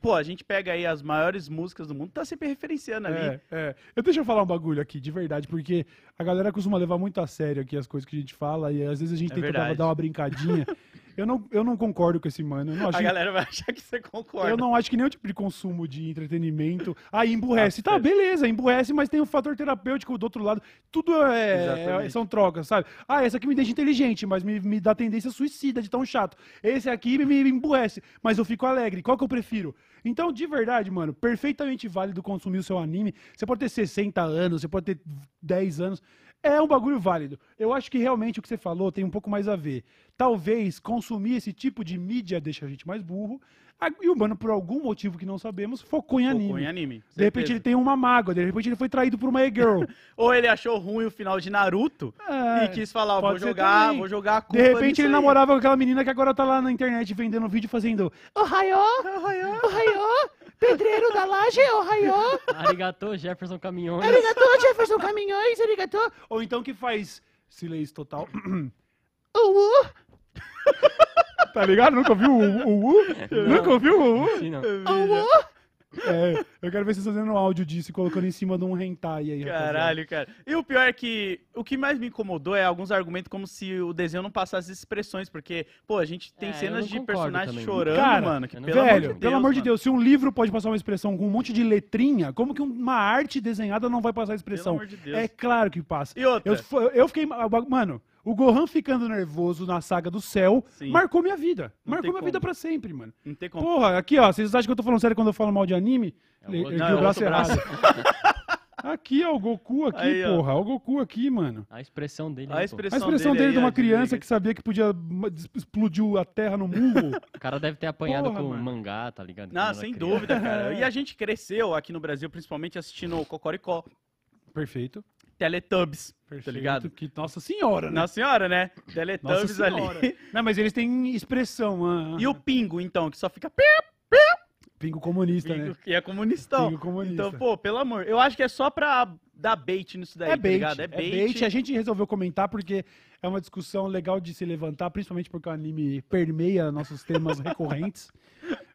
pô, a gente pega aí as maiores músicas do mundo, tá sempre referenciando ali. É, é. Eu deixa eu falar um bagulho aqui, de verdade, porque a galera costuma levar muito a sério aqui as coisas que a gente fala e às vezes a gente É tenta dar, uma brincadinha. eu, não, eu não concordo com esse mano. Eu não acho, A galera vai achar que você concorda. eu não acho que nenhum tipo de consumo de entretenimento. Ah, emburrece. Ah, tá, certo. beleza, emburrece, mas tem o fator terapêutico do outro lado. Tudo é, é- são trocas, sabe? Ah, esse aqui me deixa inteligente, mas me, me dá tendência suicida de tão chato. Esse aqui me, me emburrece, mas eu fico alegre. Qual que eu prefiro? Então, de verdade, mano, perfeitamente válido consumir o seu anime. Você pode ter 60 anos, você pode ter 10 anos. É um bagulho válido. Eu acho que realmente o que você falou tem um pouco mais a ver. Talvez consumir esse tipo de mídia deixa a gente mais burro. E o mano, por algum motivo que não sabemos, focou em Focou anime. em anime. De repente ele tem uma mágoa, de repente ele foi traído por uma e-girl. Ou ele achou ruim o final de Naruto É, e quis falar, vou jogar, também. vou jogar a De culpa repente nisso ele aí. namorava com aquela menina que agora tá lá na internet vendendo vídeo fazendo Ohio, Ohio, pedreiro da laje, Ohio, Arigato, Jefferson Caminhões. arigato, Jefferson Caminhões, arigato. Ou então que faz silêncio total. Uh, uh. tá ligado? Nunca ouviu o uh, uh? Nunca ouviu o uh? uh? Sim, não. É, eu quero ver vocês fazendo um áudio disso e colocando em cima de um hentai aí, rapaziada. Caralho, cara. E o pior é que o que mais me incomodou é alguns argumentos como se o desenho não passasse expressões, porque, pô, a gente tem É, cenas de personagens também. chorando, Cara, mano, que pelo Velho, amor de Deus, pelo amor de mano. Deus, se um livro pode passar uma expressão com um monte de letrinha, como que uma arte desenhada não vai passar a expressão? Pelo amor de Deus. É claro que passa. E outra? Eu, eu fiquei. Mano, o Gohan ficando nervoso na saga do céu Sim. marcou minha vida. Não marcou minha como. vida pra sempre, mano. Não tem como. Porra, aqui, ó. Vocês acham que eu tô falando sério quando eu falo mal de anime? É o Le- Não, é o braço errado. aqui, ó, o Goku aqui, Aí, ó. porra. Ó, o Goku aqui, mano. A expressão dele. A né, pô? expressão, A expressão dele, aí, de uma criança que sabia que podia. Explodiu a terra no murro. O cara deve ter apanhado Porra, com mano. mangá, tá ligado? Não, sem criança. dúvida, cara. E a gente cresceu aqui no Brasil, principalmente assistindo o Cocoricó, Perfeito. Teletubbies, Perfeito. tá ligado? Que, nossa senhora, né? Nossa senhora, né? Teletubbies senhora. ali. Não, mas eles têm expressão. ah, E o Pingo, então, que só fica Pingo comunista, Pingo, né? que é comunistão. Pingo comunista. Então, pô, pelo amor, eu acho que é só pra dar bait nisso daí, é tá bait, ligado? é É bait. bait. A gente resolveu comentar porque é uma discussão legal de se levantar, principalmente porque o anime permeia nossos temas recorrentes.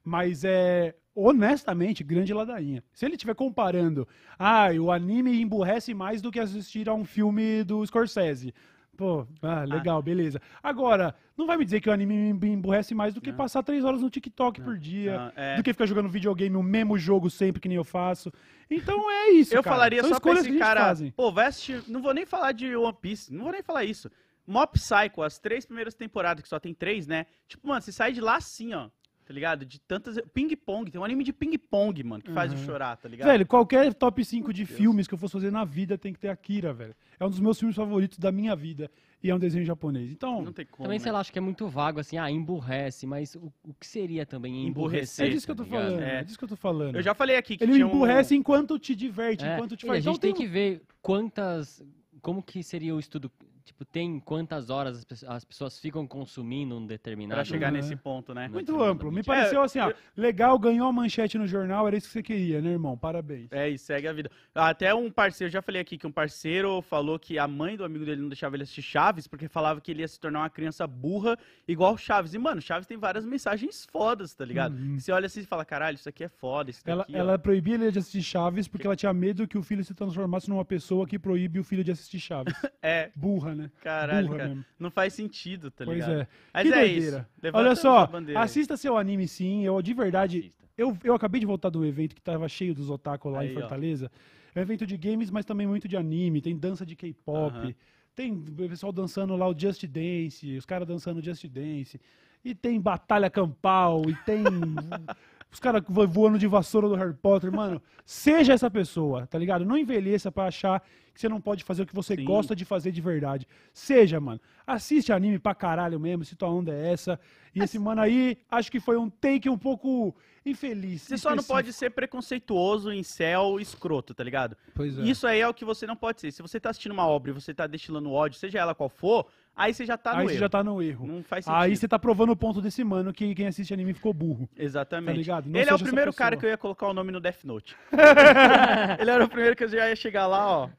Mas é, honestamente, grande ladainha. Se ele estiver comparando, ah, o anime emburrece mais do que assistir a um filme do Scorsese. Pô, ah, legal, beleza. Agora, não vai me dizer que o anime me emburrece mais do que Não. passar três horas no TikTok por dia, Não, é. do que ficar jogando videogame o mesmo jogo sempre que nem eu faço. Então é isso, Eu cara. falaria São só pra esse cara, fazem. pô, vai assistir, não vou nem falar de One Piece, não vou nem falar isso. Mob Psycho, as três primeiras temporadas, que só tem três, né? Tipo, mano, você sai de lá assim, ó, tá ligado? De tantas... Ping-pong, tem um anime de ping-pong, mano, que faz eu Uhum. chorar, tá ligado? Velho, qualquer top 5 de Deus. filmes que eu fosse fazer na vida tem que ter Akira, velho. É um dos meus filmes favoritos da minha vida. E é um desenho japonês. Então, não tem como, Também, né? sei lá, acho que é muito vago, assim, ah, emburrece, mas o, o que seria também Emburrecer, é disso que eu tô tá falando. É. É disso que eu tô falando. Eu já falei aqui que Ele tinha um- emburrece enquanto te diverte, É, enquanto te e faz. a gente Então tem que ver quantas. Como que seria o estudo tipo, tem quantas horas as pe- as pessoas ficam consumindo um determinado... Pra chegar Uhum. nesse ponto, né? Muito amplo. Me É, pareceu assim, ó. eu- Legal, ganhou a manchete no jornal, era isso que você queria, né, irmão? Parabéns. É, e segue a vida. Até um parceiro, já falei aqui que um parceiro falou que a mãe do amigo dele não deixava ele assistir Chaves porque falava que ele ia se tornar uma criança burra igual Chaves. E, mano, Chaves tem várias mensagens fodas, tá ligado? Uhum. Você olha assim e fala, caralho, isso aqui é foda, isso Ela, daqui, ó." ela proibia ele de assistir Chaves porque ela tinha medo que o filho se transformasse numa pessoa que proíbe o filho de assistir Chaves. É, Burra, né? caralho, Burra cara. mesmo. Não faz sentido, tá Pois ligado? é. Mas que é doideira. isso. Levanta Olha só, assista seu anime sim. Eu, de verdade, Assista. eu, eu acabei de voltar do evento que tava cheio dos otaku lá Aí, em ó. Fortaleza. É um evento de games, mas também muito de anime. Tem dança de K-pop. Aham. Tem o pessoal dançando lá o Just Dance, os caras dançando Just Dance. E tem batalha campal, e tem os caras vo- voando de vassoura do Harry Potter. Mano, seja essa pessoa, tá ligado? Não envelheça pra achar que você não pode fazer o que você Sim. gosta de fazer de verdade. Seja, mano. Assiste anime pra caralho mesmo, se tua onda é essa. E esse mano aí, acho que foi um take um pouco infeliz. Você só não pode ser preconceituoso em céu escroto, tá ligado? Pois é. Isso aí é o que você não pode ser. Se você tá assistindo uma obra e você tá destilando ódio, seja ela qual for, aí você já tá no aí erro. você já tá no erro. Não faz sentido. Aí você tá provando o ponto desse mano que quem assiste anime ficou burro. Exatamente. Tá ligado? Não Ele é o primeiro cara que eu ia colocar o nome no Death Note. Ele era o primeiro que eu já ia chegar lá, ó.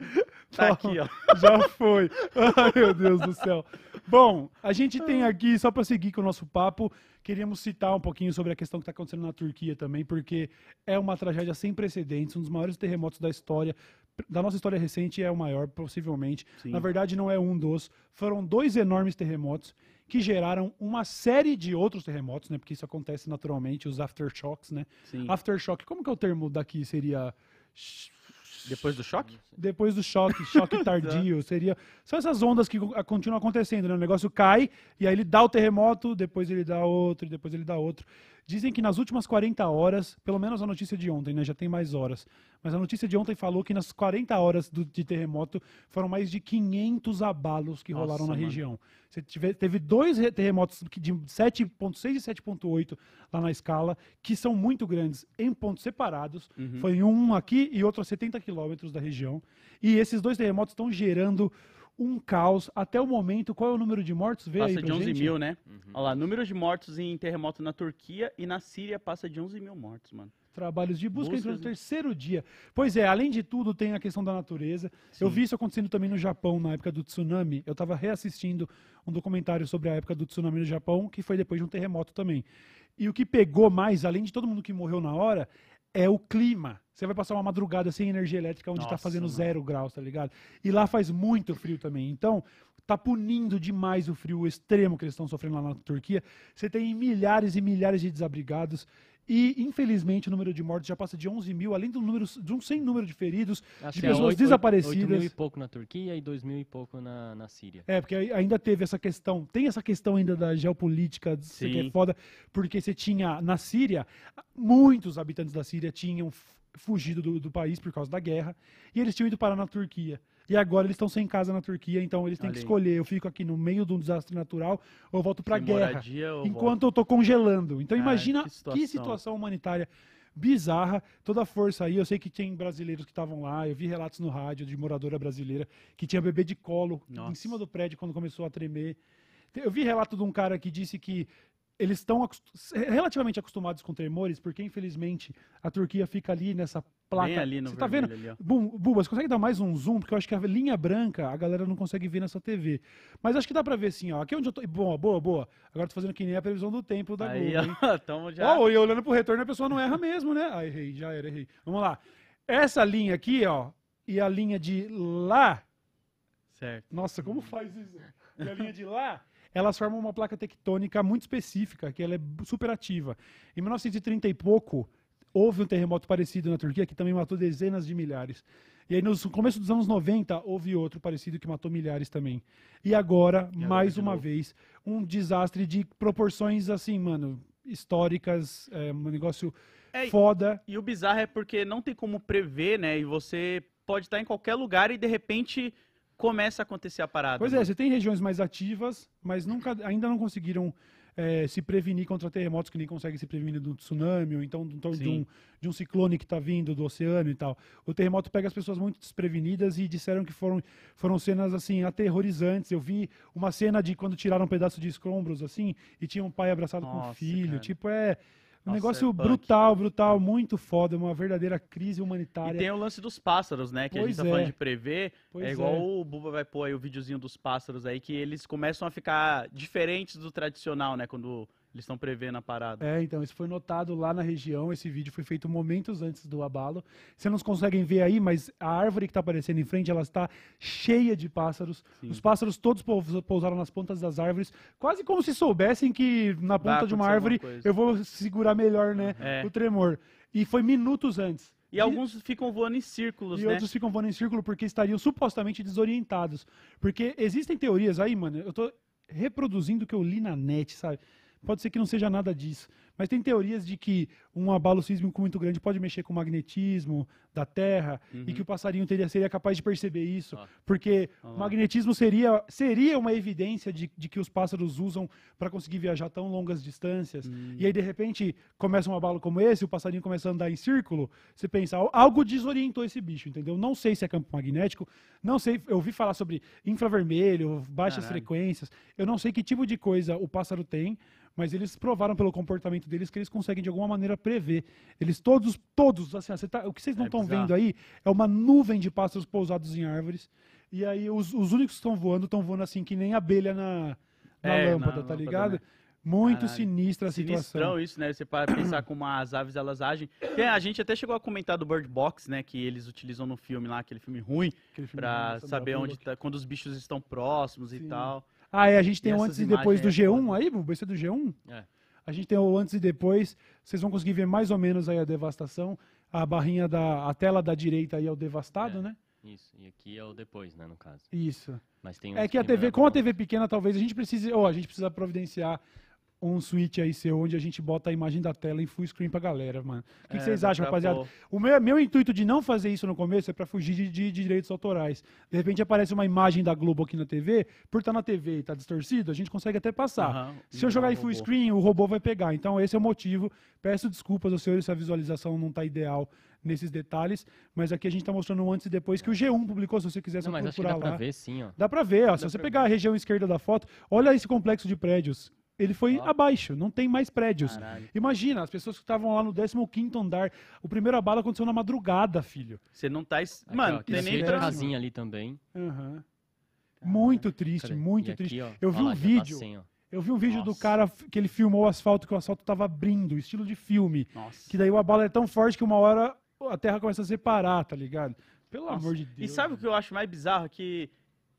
Tá aqui, ó. Já foi. Ai, meu Deus do céu. Bom, a gente tem aqui, só para seguir com o nosso papo, queríamos citar um pouquinho sobre a questão que está acontecendo na Turquia também, porque é uma tragédia sem precedentes, um dos maiores terremotos da história. Da nossa história recente é o maior, possivelmente. Sim. Na verdade, não é um dos. Foram dois enormes terremotos que geraram uma série de outros terremotos, né? Porque isso acontece naturalmente, os aftershocks, né? Sim. Aftershock, como que é o termo daqui? Seria Depois do choque? depois do choque, choque tardio, seria. São essas ondas que co- continuam acontecendo, né? O negócio cai e aí ele dá o terremoto, depois ele dá outro, depois ele dá outro. Dizem que nas últimas 40 horas, pelo menos a notícia de ontem, né? Já tem mais horas. Mas a notícia de ontem falou que nas 40 horas do- de terremoto foram mais de 500 abalos que Nossa, rolaram na mano. região. Você tiver- teve dois re- terremotos de 7.6 e 7.8 lá na escala, que são muito grandes em pontos separados. Uhum. Foi um aqui e outro a 70 quilômetros da região. E esses dois terremotos estão gerando um caos até o momento. Qual é o número de mortos? Vê aí Passa pra de 11 gente. mil, né? Uhum. Olha lá, número de mortos em terremoto na Turquia e na Síria passa de 11 mil mortos, mano. Trabalhos de busca entrou no terceiro dia. Pois é, além de tudo, tem a questão da natureza. Eu Sim. vi isso acontecendo também no Japão, na época do tsunami. Eu estava reassistindo um documentário sobre a época do tsunami no Japão, que foi depois de um terremoto também. E o que pegou mais, além de todo mundo que morreu na hora, é o clima. Você vai passar uma madrugada sem energia elétrica, onde está fazendo mano. zero graus, tá ligado? E lá faz muito frio também. Então, tá punindo demais o frio extremo que eles estão sofrendo lá na Turquia. Você tem milhares e milhares de desabrigados. E, infelizmente, o número de mortes já passa de 11 mil, além do número, de um sem número de feridos, Assim, de é pessoas oito- desaparecidas. oito mil e pouco na Turquia e dois mil e pouco na, na Síria. É, porque ainda teve essa questão, tem essa questão ainda da geopolítica, que é foda, porque você tinha, na Síria, muitos habitantes da Síria tinham fugido do, do país por causa da guerra, e eles tinham ido parar na Turquia. E agora eles estão sem casa na Turquia, então eles têm Olha que aí. escolher, eu fico aqui no meio de um desastre natural, ou eu volto pra Sem guerra. moradia, eu enquanto eu tô congelando. Então Cara, imagina que que situação. situação. humanitária bizarra, toda a força aí. Eu sei que tem brasileiros que estavam lá, eu vi relatos no rádio de moradora brasileira que tinha bebê de colo em Nossa. cima do prédio quando começou a tremer. Eu vi relato de um cara que disse que eles estão relativamente acostumados com tremores, porque infelizmente a Turquia fica ali nessa placa. Bem ali no Você tá vendo? ali. Bum, você consegue dar mais um zoom? Porque eu acho que a linha branca a galera não consegue ver nessa TV. Mas acho que dá pra ver assim, ó. Aqui onde eu tô. Boa, boa, boa. Agora eu tô fazendo que nem a previsão do tempo da Aí, Globo, ó, tamo já... Ó, e olhando pro retorno a pessoa não erra mesmo, né? Ah, errei, já era, errei. Vamos lá. Essa linha aqui, ó, e a linha de lá. Certo. Nossa, como faz isso? E a linha de lá, elas formam uma placa tectônica muito específica, que ela é super ativa. Em 1930 e pouco, houve um terremoto parecido na Turquia, que também matou dezenas de milhares. E aí, no começo dos anos 90, houve outro parecido que matou milhares também. E agora, agora mais uma novo. vez, um desastre de proporções, assim, mano, históricas, é, um negócio É, foda. E o bizarro é porque não tem como prever, né? E você pode estar em qualquer lugar e de repente começa a acontecer a parada. Pois é, você tem regiões mais ativas, mas nunca, ainda não conseguiram é, se prevenir contra terremotos que nem consegue se prevenir do tsunami, ou então de um, de um, de um ciclone que está vindo do oceano e tal. O terremoto pega as pessoas muito desprevenidas e disseram que foram, foram cenas assim aterrorizantes. Eu vi uma cena de quando tiraram um pedaço de escombros assim e tinha um pai abraçado com o Nossa, filho. cara. Tipo, é um Nossa, negócio é punk. brutal, brutal, muito foda, uma verdadeira crise E humanitária. tem o lance dos pássaros, né? Que a Pois gente tá falando é. de prever. Pois é igual é. o Buba vai pôr aí o videozinho dos pássaros aí, que eles começam a ficar diferentes do tradicional, né? Quando eles estão prevendo a parada. É, então, isso foi notado lá na região. Esse vídeo foi feito momentos antes do abalo. Vocês não conseguem ver aí, mas a árvore que está aparecendo em frente, ela está cheia de pássaros. Sim. Os pássaros todos pous- pousaram nas pontas das árvores, quase como se soubessem que na ponta de uma árvore eu vou segurar melhor, né, É. o tremor. E foi minutos antes. E alguns ficam voando em círculos, E né? outros ficam voando em círculo porque estariam supostamente desorientados. Porque existem teorias aí, mano, eu tô reproduzindo o que eu li na net, sabe? Pode ser que não seja nada disso. Mas tem teorias de que um abalo sísmico muito grande pode mexer com o magnetismo da Terra e que o passarinho teria, seria capaz de perceber isso. Ó. Porque Ó o magnetismo seria, seria uma evidência de, de que os pássaros usam para conseguir viajar tão longas distâncias. Hum. E aí, de repente, começa um abalo como esse, o passarinho começa a andar em círculo, você pensa, "Al- algo desorientou esse bicho, entendeu? Não sei se é campo magnético, não sei, eu ouvi falar sobre infravermelho, baixas Caralho. frequências, eu não sei que tipo de coisa o pássaro tem, mas eles provaram pelo comportamento deles que eles conseguem de alguma maneira prever. Eles todos, todos, assim, tá- o que vocês não É estão bizarro. vendo aí é uma nuvem de pássaros pousados em árvores, e aí os, os únicos que estão voando, estão voando assim que nem abelha na, na É, na lâmpada, tá lâmpada, ligado? né? Muito Caralho. sinistra a situação. Sinistrão isso, né? Você para pensar como as aves elas agem. Porque a gente até chegou a comentar do Bird Box, né? Que eles utilizam no filme lá, aquele filme ruim, Sandra saber onde tá, quando os bichos estão próximos e Sim. tal. Ah, é, a gente tem E essas antes e depois do é G1 foda. aí, Bubu? Esse é do G1? É. A gente tem o antes e depois. Vocês vão conseguir ver mais ou menos aí a devastação. A barrinha da. A tela da direita aí é o devastado, É. né? Isso. E aqui é o depois, né, no caso. Isso. Mas tem É que a TV, com a TV pequena, talvez a gente precise. Ou a gente precisa providenciar um switch aí seu, onde a gente bota a imagem da tela em full screen pra galera, mano. O que, que É, vocês dá acham, rapaziada? pôr. O meu, meu intuito de não fazer isso no começo é pra fugir de, de- de direitos autorais. De repente aparece uma imagem da Globo aqui na TV, por estar na TV e tá distorcido, a gente consegue até passar. Aham, Se eu jogar em full robô. screen, o robô vai pegar. Então esse é o motivo. Peço desculpas aos senhores se a visualização não tá ideal nesses detalhes, mas aqui a gente tá mostrando um antes e depois que o G1 publicou, se você quiser Não, mas acho que procurar dá lá. pra ver sim, ó. Dá pra ver, ó. Se Dá você pra pegar a região esquerda da foto, olha esse complexo de prédios. Ele foi Ó. abaixo, não tem mais prédios. Caralho. Imagina, as pessoas que estavam lá no 15º andar. O primeiro abalo aconteceu na madrugada, filho. Você não tá. es- Aqui, Mano, ó, tem nem péssimo. casinha ali também. Aham. Muito triste, Cadê? muito aqui, triste. ó, Eu vi lá, um tá vídeo. Eu vi um vídeo do Nossa. cara f- que ele filmou o asfalto, que o asfalto tava abrindo, estilo de filme. Nossa. Que daí o abalo é tão forte que uma hora a terra começa a separar, tá ligado? Pelo Nossa. amor de Deus. E sabe o que eu acho mais bizarro? Que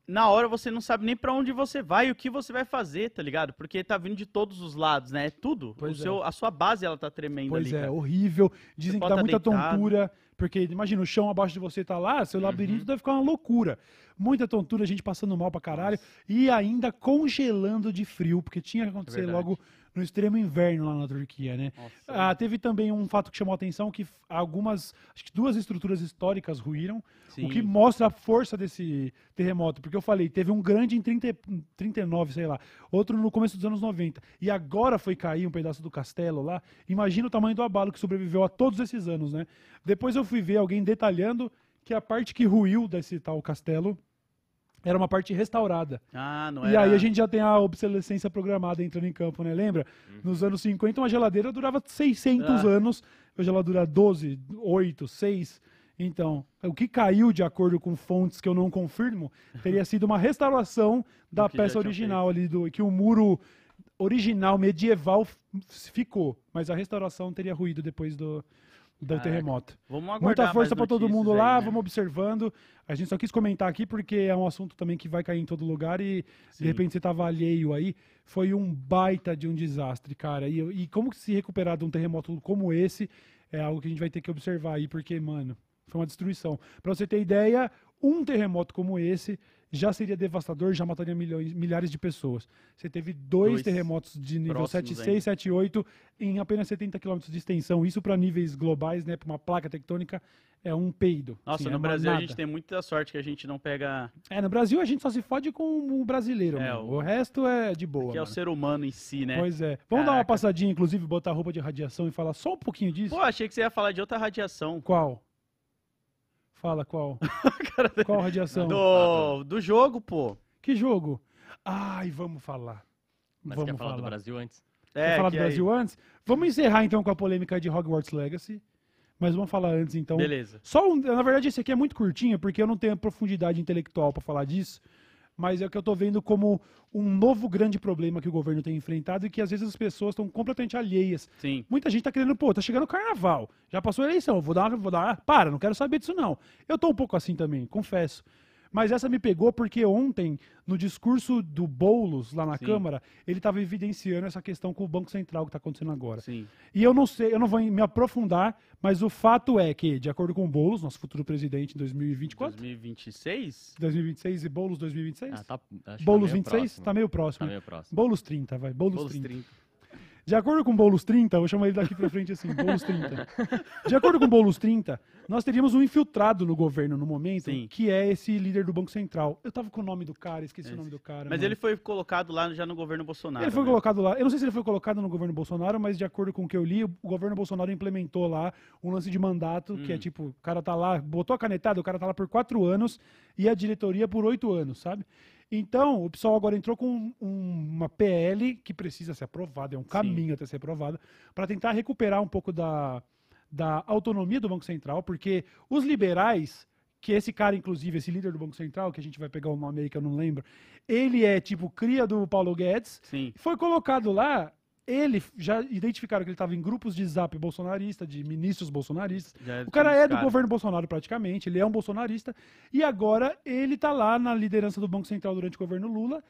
na hora você não sabe nem pra onde você vai e o que você vai fazer, tá ligado? Porque tá vindo de todos os lados, né? Tudo. O Pois é. seu, A sua base, ela tá tremendo Pois ali, é, cara. horrível. Dizem que pode dá tá muita deitado. tontura. Porque, imagina, o chão abaixo de você tá lá, seu Uhum. labirinto deve ficar uma loucura. Muita tontura, gente passando mal pra caralho. E ainda congelando de frio, porque tinha que acontecer Verdade. logo no extremo inverno lá na Turquia, né? Ah, teve também um fato que chamou a atenção, que algumas, acho que duas estruturas históricas ruíram, Sim. o que mostra a força desse terremoto. Porque eu falei, teve um grande em 30, e- 39, sei lá, outro no começo dos anos 90. E agora foi cair um pedaço do castelo lá. Imagina o tamanho do abalo que sobreviveu a todos esses anos, né? Depois eu fui ver alguém detalhando que a parte que ruiu desse tal castelo era uma parte restaurada. Ah, não E era... aí a gente já tem a obsolescência programada entrando em campo, né? Lembra? Nos anos 50, uma geladeira durava 600 Ah. anos, hoje ela dura 12, 8, 6. Então, o que caiu, de acordo com fontes que eu não confirmo, teria sido uma restauração da peça original ali, do que o muro original, medieval, ficou. Mas a restauração teria ruído depois do, do Caraca. terremoto. Vamos aguardar Muita força pra todo mundo aí, lá, né? vamos observando. A gente só quis comentar aqui porque é um assunto também que vai cair em todo lugar e Sim. de repente você tava alheio aí. Foi um baita de um desastre, cara. E, e como se recuperar de um terremoto como esse é algo que a gente vai ter que observar aí, porque, mano, Foi uma destruição. Para você ter ideia, um terremoto como esse já seria devastador, já mataria milhões, milhares de pessoas. Você teve dois, Dois terremotos de nível próximos 7,6, ainda. 7,8 em apenas 70 quilômetros de extensão. Isso para níveis globais, né, para uma placa tectônica, é um peido. Nossa, Assim, é no uma Brasil a nada. gente tem muita sorte que a gente não pega. É, no Brasil a gente só se fode com o brasileiro, É, o- o... resto é de boa. que é o ser humano em si, né? Pois é. Vamos dar uma Caraca. passadinha, inclusive, botar roupa de radiação e falar só um pouquinho disso? Pô, achei que você ia falar de outra radiação. Qual? Fala qual. qual radiação? Do, do jogo, pô. Que jogo? Ai, vamos falar. Mas vamos quer falar, falar. do Brasil antes? Quer É, falar que do aí- Brasil antes? Vamos encerrar então com a polêmica de Hogwarts Legacy. Mas vamos falar antes então. Beleza. Só um, na verdade esse aqui é muito curtinho porque eu não tenho profundidade intelectual para falar disso, mas é o que eu tô vendo como um novo grande problema que o governo tem enfrentado e que às vezes as pessoas estão completamente alheias. Sim. Muita gente tá querendo, pô, tá chegando o carnaval, já passou a eleição, vou dar, uma- vou dar, para, não quero saber disso não. Eu tô um pouco assim também, confesso. Mas essa me pegou porque ontem, no discurso do Boulos lá na Sim. Câmara, ele estava evidenciando essa questão com o Banco Central que está acontecendo agora. Sim. E eu não sei, eu não vou me aprofundar, mas o fato é que, de acordo com o Boulos, nosso futuro presidente em 2024, 2026? 2026 e Boulos 2026? Ah, tá, tá Boulos meio 26? próximo. Tá meio Tá próximo. meio próximo. Boulos 30, vai. Boulos, Bolos 30. 30. De acordo com o Boulos 30, eu vou chamar ele daqui pra frente assim, Boulos 30. De acordo com o Boulos 30, nós teríamos um infiltrado no governo no momento, Sim. que é esse líder do Banco Central. Eu tava com o nome do cara, esqueci o Esse. nome do cara. Mas mano. ele foi colocado lá já no governo Bolsonaro. Ele foi né? colocado lá. Eu não sei se ele foi colocado no governo Bolsonaro, mas de acordo com o que eu li, o governo Bolsonaro implementou lá um lance de mandato, que é Hum. tipo, o cara tá lá, botou a canetada, o cara tá lá por quatro anos e a diretoria por oito anos, sabe? Então, o pessoal agora entrou com um- uma PL que precisa ser aprovada, é um caminho até ser aprovada, para tentar recuperar um pouco da, da autonomia do Banco Central, porque os liberais, que esse cara, inclusive, esse líder do Banco Central, que a gente vai pegar o nome aí que eu não lembro, ele é tipo cria do Paulo Guedes, Sim. foi colocado lá. Ele já identificaram que ele estava em grupos de zap bolsonarista, de ministros bolsonaristas. Já O cara é do governo Bolsonaro praticamente, ele é um bolsonarista. E agora ele tá lá na liderança do Banco Central durante o governo Lula.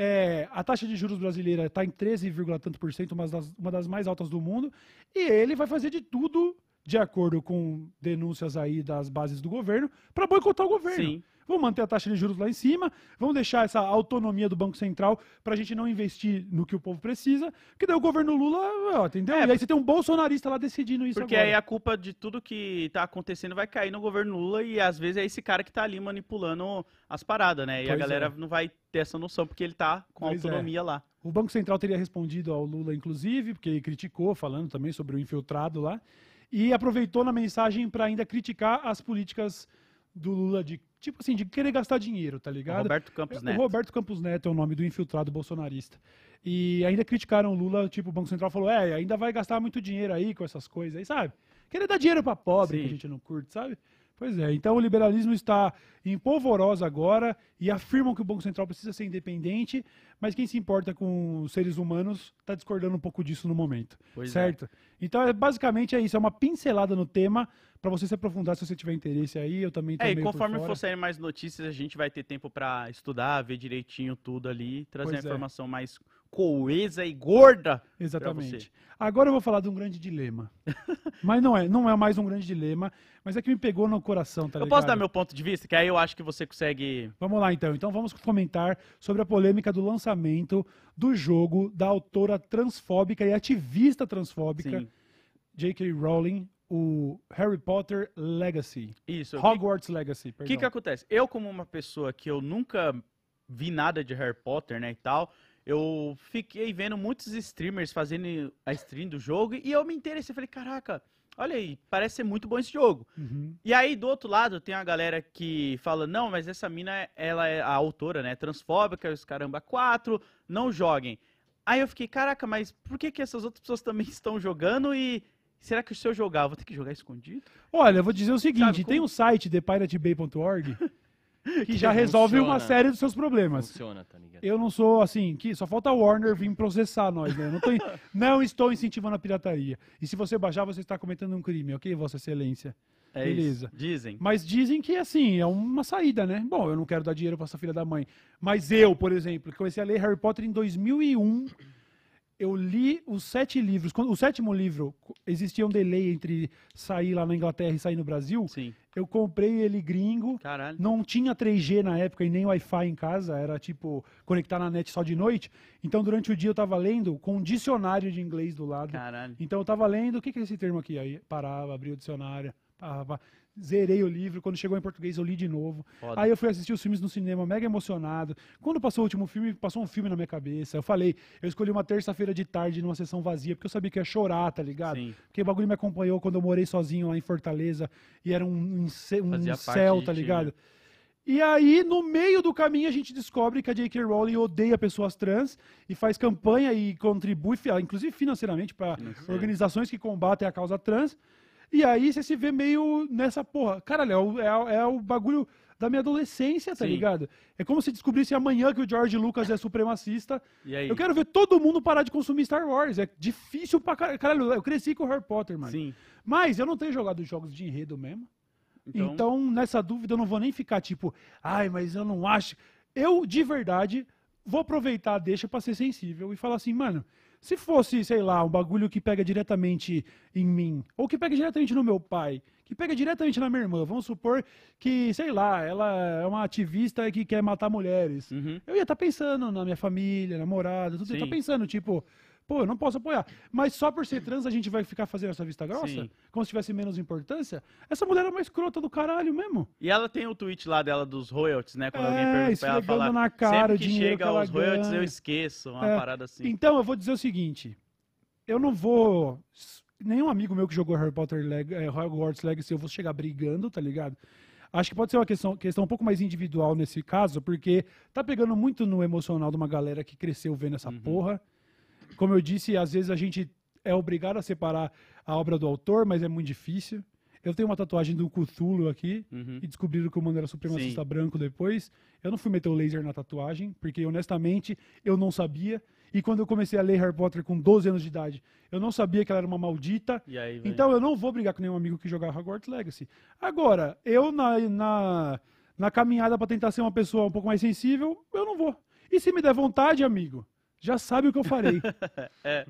É, a taxa de juros brasileira está em 13, tanto por cento, uma das, uma das mais altas do mundo. E ele vai fazer de tudo, de acordo com denúncias aí das bases do governo, para boicotar o governo. Sim. Vamos manter a taxa de juros lá em cima, vamos deixar essa autonomia do Banco Central para a gente não investir no que o povo precisa, porque daí o governo Lula, ó, entendeu? É, e aí você tem um bolsonarista lá decidindo isso Porque agora. aí a culpa de tudo que tá acontecendo vai cair no governo Lula e às vezes é esse cara que tá ali manipulando as paradas, né? E a Pois galera é. não vai ter essa noção porque ele tá com Pois é. autonomia lá. O Banco Central teria respondido ao Lula, inclusive, porque ele criticou, falando também sobre o infiltrado lá, e aproveitou na mensagem para ainda criticar as políticas do Lula de, tipo assim, de querer gastar dinheiro, tá O ligado? Roberto Campos O Neto. Roberto Campos Neto é o nome do infiltrado bolsonarista. E ainda criticaram o Lula, tipo, o Banco Central falou, é, ainda vai gastar muito dinheiro aí com essas coisas aí, sabe? Querer dar dinheiro pra pobre, Sim. que a gente não curte, sabe? Pois é, então o liberalismo está em polvorosa agora e afirmam que o Banco Central precisa ser independente, mas quem se importa com os seres humanos está discordando um pouco disso no momento, Pois é. certo? Então, é, basicamente é isso, é uma pincelada no tema para você se aprofundar se você tiver interesse aí, eu também É, e conforme for sair mais notícias, a gente vai ter tempo pra estudar, ver direitinho tudo ali, trazer Pois a é. informação mais coesa e gorda. Exatamente. Agora eu vou falar de um grande dilema. mas não é, não é mais um grande dilema, mas é que me pegou no coração, tá eu ligado? posso dar meu ponto de vista? Que aí eu acho que você consegue. Vamos lá então. Então vamos comentar sobre a polêmica do lançamento do jogo da autora transfóbica e ativista transfóbica Sim. J.K. Rowling, o Harry Potter Legacy. Isso. o que- Hogwarts Legacy, O que que acontece? Eu, como uma pessoa que eu nunca vi nada de Harry Potter, né, e tal, eu fiquei vendo muitos streamers fazendo a stream do jogo e eu me interessei. Falei, caraca, olha aí, parece ser muito bom esse jogo. Uhum. E aí, do outro lado, tem a galera que fala, não, mas essa mina, ela é a autora, né, transfóbica, os caramba, quatro, não joguem. Aí eu fiquei, caraca, mas por que que essas outras pessoas também estão jogando e... Será que se eu jogar, eu vou ter que jogar escondido? Olha, eu vou dizer o seguinte, Sabe, tem como- um site, thepiratebay.org, que já resolve uma funciona. série dos seus problemas. Funciona, tá ligado? Eu não sou assim, que só falta a Warner vir processar nós, né? Eu Não, tô não estou incentivando a pirataria. E se você baixar, você está cometendo um crime, ok, Vossa Excelência? É Beleza. isso. Dizem. Mas dizem que, assim, é uma saída, né? Bom, eu não quero dar dinheiro pra essa filha da mãe. Mas eu, por exemplo, que comecei a ler Harry Potter em 2001, eu li os sete livros. Quando, o sétimo livro, existia um delay entre sair lá na Inglaterra e sair no Brasil. Sim. Eu comprei ele gringo. Caralho. Não tinha 3G na época e nem Wi-Fi em casa, era tipo conectar na net só de noite. Então durante o dia eu tava lendo com um dicionário de inglês do lado. Caralho. Então eu tava lendo, o que, que é esse termo aqui? Aí parava, abria o dicionário, pá, zerei o livro. Quando chegou em português eu li de novo. Foda. Aí eu fui assistir os filmes no cinema, mega emocionado. Quando passou o último filme, passou um filme na minha cabeça. Eu falei, eu escolhi uma terça-feira de tarde numa sessão vazia, porque eu sabia que ia chorar, tá ligado? Sim. Porque o bagulho me acompanhou quando eu morei sozinho lá em Fortaleza e era um, um, um céu, tá ti, ligado? né? E aí, no meio do caminho, a gente descobre que a J.K. Rowling odeia pessoas trans e faz campanha e contribui, fi- inclusive financeiramente, para organizações que combatem a causa trans. E aí você se vê meio nessa porra. Caralho, é o, é, o- é o bagulho da minha adolescência, tá Sim. ligado? É como se descobrisse amanhã que o George Lucas é supremacista. E aí? Eu quero ver todo mundo parar de consumir Star Wars. É difícil pra caralho. Caralho, eu cresci com Harry Potter, mano. Sim. Mas eu não tenho jogado jogos de enredo mesmo. Então, Então, nessa dúvida, eu não vou nem ficar tipo, ai, mas eu não acho. Eu, de verdade, vou aproveitar a deixa pra ser sensível e falar assim, mano, se fosse, sei lá, um bagulho que pega diretamente em mim, ou que pega diretamente no meu pai, que pega diretamente na minha irmã, vamos supor que, sei lá, ela é uma ativista que quer matar mulheres. Uhum. Eu ia estar pensando na minha família, namorada, tudo. Eu ia Sim. estar pensando, tipo, pô, eu não posso apoiar. Mas só por ser trans a gente vai ficar fazendo essa vista grossa? Sim. Como se tivesse menos importância? Essa mulher é uma escrota do caralho mesmo. E ela tem o tweet lá dela dos royalties, né? Quando É, alguém pergunta pra ela falar. na cara sempre que chega que aos royalties, eu ganha." esqueço. Uma É, parada assim. Então, eu vou dizer o seguinte. Eu não vou... Nenhum amigo meu que jogou Harry Potter Leg... eh, Hogwarts Legacy, eu vou chegar brigando, tá ligado? Acho que pode ser uma questão, questão um pouco mais individual nesse caso, porque tá pegando muito no emocional de uma galera que cresceu vendo essa Uhum. porra. Como eu disse, às vezes a gente é obrigado a separar a obra do autor, mas é muito difícil. Eu tenho uma tatuagem do Cthulhu aqui, Uhum. e descobriram que o mano era supremacista branco depois. Eu não fui meter o laser na tatuagem, porque honestamente eu não sabia. E quando eu comecei a ler Harry Potter com 12 anos de idade, eu não sabia que ela era uma maldita. Aí, Então eu não vou brigar com nenhum amigo que jogar Hogwarts Legacy. Agora, eu na, na, na caminhada pra tentar ser uma pessoa um pouco mais sensível, eu não vou. E se me der vontade, amigo, já sabe o que eu farei. É.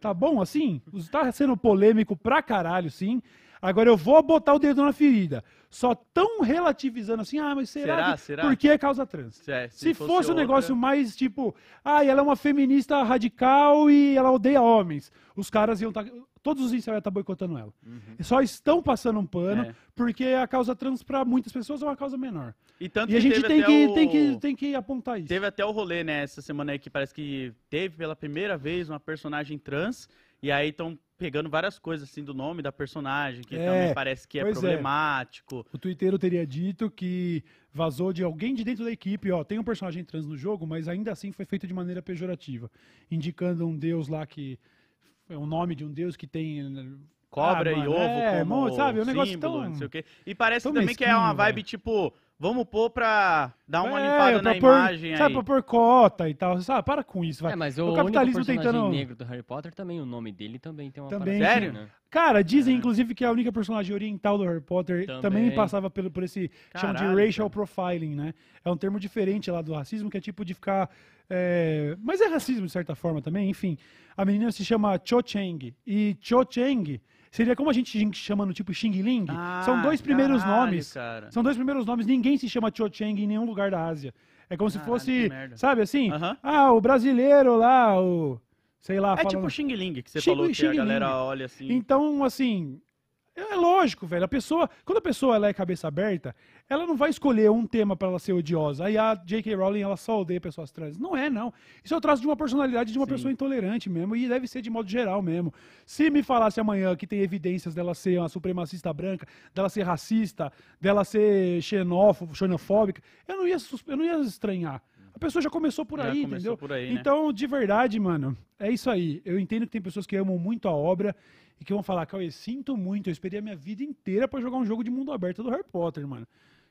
Tá bom assim? Tá sendo polêmico pra caralho, sim. Agora eu vou botar o dedo na ferida. Só tão relativizando assim, ah, mas será, Será? que... Será? Por que é causa trans? É, Se, fosse, um outra- negócio mais tipo, ah, ela é uma feminista radical e ela odeia homens. Os caras iam estar. Todos os incel iam estar boicotando ela. Só estão passando um pano, Uhum. É. porque a causa trans para muitas pessoas é uma causa menor. E, tanto E a gente tem que, o- tem, que, tem que apontar isso. Teve até o rolê, né, essa semana aí que parece que teve pela primeira vez uma personagem trans, e aí estão pegando várias coisas assim do nome da personagem, que É, também parece que é é. problemático. O Twitter teria dito que vazou de alguém de dentro da equipe, ó, tem um personagem trans no jogo, mas ainda assim foi feito de maneira pejorativa, indicando um deus lá que é o nome de um deus que tem né, Cobra Ah, e mano, ovo é, como mo- sabe, um negócio símbolo, tão- não sei o quê. E parece também que é uma mesquinho, vibe velho. tipo, vamos pôr pra dar uma É, limpada pra na pôr- imagem Sabe, aí. pra pôr cota e tal. Sabe, para com isso, vai. É, mas O o, capitalismo único personagem tentando- negro do Harry Potter também, o nome dele também tem uma Também parada Sério? né? Cara, dizem É. inclusive que a única personagem oriental do Harry Potter também, Também. passava pelo, por esse chama de Caralho, racial cara. profiling, né? É um termo diferente lá do racismo, que é tipo de ficar. é, Mas é racismo de certa forma também, enfim. A menina se chama Cho Chang. E Cho Chang seria como a gente chama no tipo Xing Ling. São Ah, dois primeiros caralho, nomes. cara. São dois primeiros nomes. Ninguém se chama Cho em nenhum lugar da Ásia. É como se Caralho, fosse, que merda. sabe assim? Aham. Ah, o brasileiro lá, o. Sei lá, É falando- tipo o Xing Ling, que você Xing- falou que Xing a galera Ling. olha assim. Então, assim, é lógico, velho. A pessoa, quando a pessoa ela é cabeça aberta, ela não vai escolher um tema pra ela ser odiosa. Aí a J.K. Rowling ela só odeia pessoas trans. Não é, não. Isso é o traço de uma personalidade de uma Sim. pessoa intolerante mesmo e deve ser de modo geral mesmo. Se me falasse amanhã que tem evidências dela ser uma supremacista branca, dela ser racista, dela ser xenófobo, xenofóbica, eu não ia, eu não ia estranhar. A pessoa já começou por Já aí, começou entendeu? por aí, né? Então, de verdade, mano, é isso aí. Eu entendo que tem pessoas que amam muito a obra e que vão falar, Cauê, sinto muito, eu esperei a minha vida inteira pra jogar um jogo de mundo aberto do Harry Potter, mano.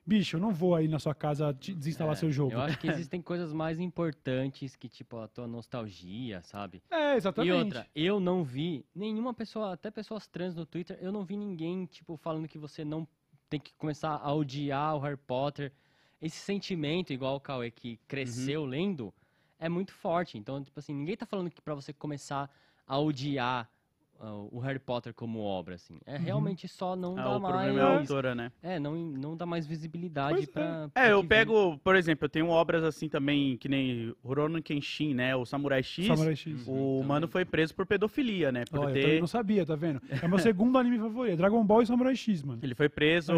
Bicho, eu não vou aí na sua casa desinstalar É, seu jogo. Eu acho que existem coisas mais importantes que, tipo, a tua nostalgia, sabe? É, exatamente. E outra, eu não vi nenhuma pessoa, até pessoas trans no Twitter, eu não vi ninguém, tipo, falando que você não tem que começar a odiar o Harry Potter. Esse sentimento, igual o Cauê, que cresceu Uhum. lendo, é muito forte. Então, tipo assim, ninguém tá falando que pra você começar a odiar o Harry Potter como obra, assim. É Uhum. realmente só não Ah, dá o problema mais. é a autora, né? É, não, não dá mais visibilidade Pois é. pra. pra É, eu pego, por exemplo, eu tenho obras assim também, que nem Rurouni Kenshin, né? O Samurai X. Samurai X. O Uhum, mano também. foi preso por pedofilia, né? Por Olha, eu ter... também não sabia, tá vendo? É meu segundo anime favorito. Dragon Ball e Samurai X, mano. Ele foi preso,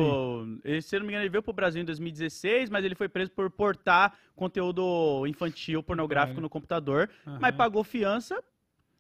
ele, se eu não me engano, ele veio pro Brasil em 2016, mas ele foi preso por portar conteúdo infantil, pornográfico Caralho. no computador, Aham. mas pagou fiança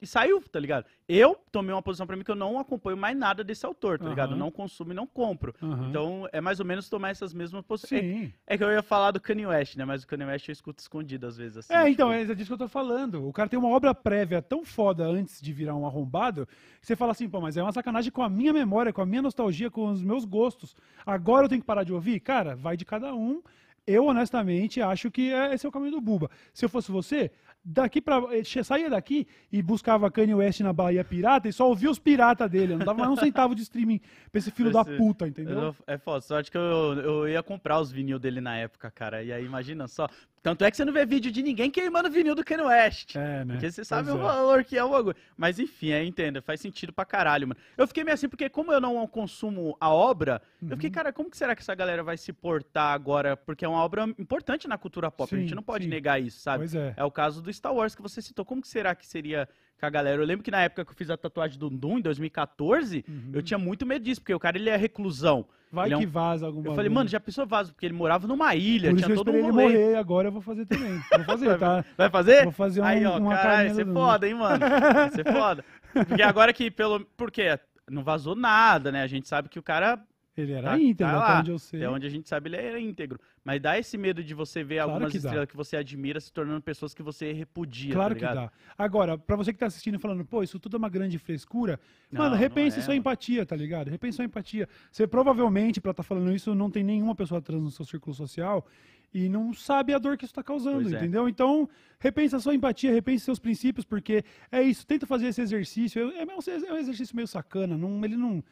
e saiu, tá ligado? Eu tomei uma posição pra mim que eu não acompanho mais nada desse autor, tá ligado? Eu Aham. não consumo e não compro. Aham. Então, é mais ou menos tomar essas mesmas posições. Sim. É, é que eu ia falar do Kanye West, né? Mas o Kanye West eu escuto escondido às vezes, assim. É, então, tipo, é disso que eu tô falando. O cara tem uma obra prévia tão foda antes de virar um arrombado, que você fala assim, pô, mas é uma sacanagem com a minha memória, com a minha nostalgia, com os meus gostos. Agora eu tenho que parar de ouvir? Cara, vai de cada um. Eu, honestamente, acho que é- esse é o caminho do Buba. Se eu fosse você, daqui pra. eh, saía daqui e buscava Kanye West na Bahia Pirata e só ouvia os piratas dele. Eu Não dava mais um centavo de streaming pra esse filho da Esse- puta, eu entendeu? não- É foda, sorte que eu, eu ia comprar os vinil dele na época, cara. E aí, imagina só. Tanto é que você não vê vídeo de ninguém queimando vinil do Kanye West. É, né? Porque você sabe Pois o é. valor que é o bagulho. Mas enfim, é, entenda, faz sentido pra caralho, mano. Eu fiquei meio assim, porque como eu não consumo a obra, eu Uhum. fiquei, cara, como que será que essa galera vai se portar agora? Porque é uma obra importante na cultura pop, a gente Sim, não pode sim. negar isso, sabe? Pois é. É o caso do Star Wars que você citou. Como que será que seria com a galera? Eu lembro que na época que eu fiz a tatuagem do Doom, em 2014, Uhum. eu tinha muito medo disso, porque o cara, ele é reclusão. Vai ele é que um- vaza alguma Eu falei, mano, já pensou vaso? Porque ele morava numa ilha, Por tinha todo esperei um ele rolê. morrer, agora eu vou fazer também. Vou fazer, tá? Vai fazer? Vou fazer um, Aí, ó, uma caralho, você é foda, hein, mano? Vai ser foda. Porque agora que pelo. Por quê? Não vazou nada, né? A gente sabe que o cara. Ele era Tá- íntegro, tá até lá. onde eu sei. Até onde a gente sabe, ele é íntegro. Mas dá esse medo de você ver Claro algumas que estrelas que você admira se tornando pessoas que você repudia, Claro tá que dá. Agora, pra você que tá assistindo e falando, pô, isso tudo é uma grande frescura, Não, mano, repense é, sua mano. empatia, tá ligado? Repense sua empatia. Você provavelmente, pra estar falando isso, não tem nenhuma pessoa trans no seu círculo social e não sabe a dor que isso tá causando, Pois é. entendeu? Então, repense a sua empatia, repense seus princípios, porque é isso, tenta fazer esse exercício. É, é um exercício meio sacana, não, ele não.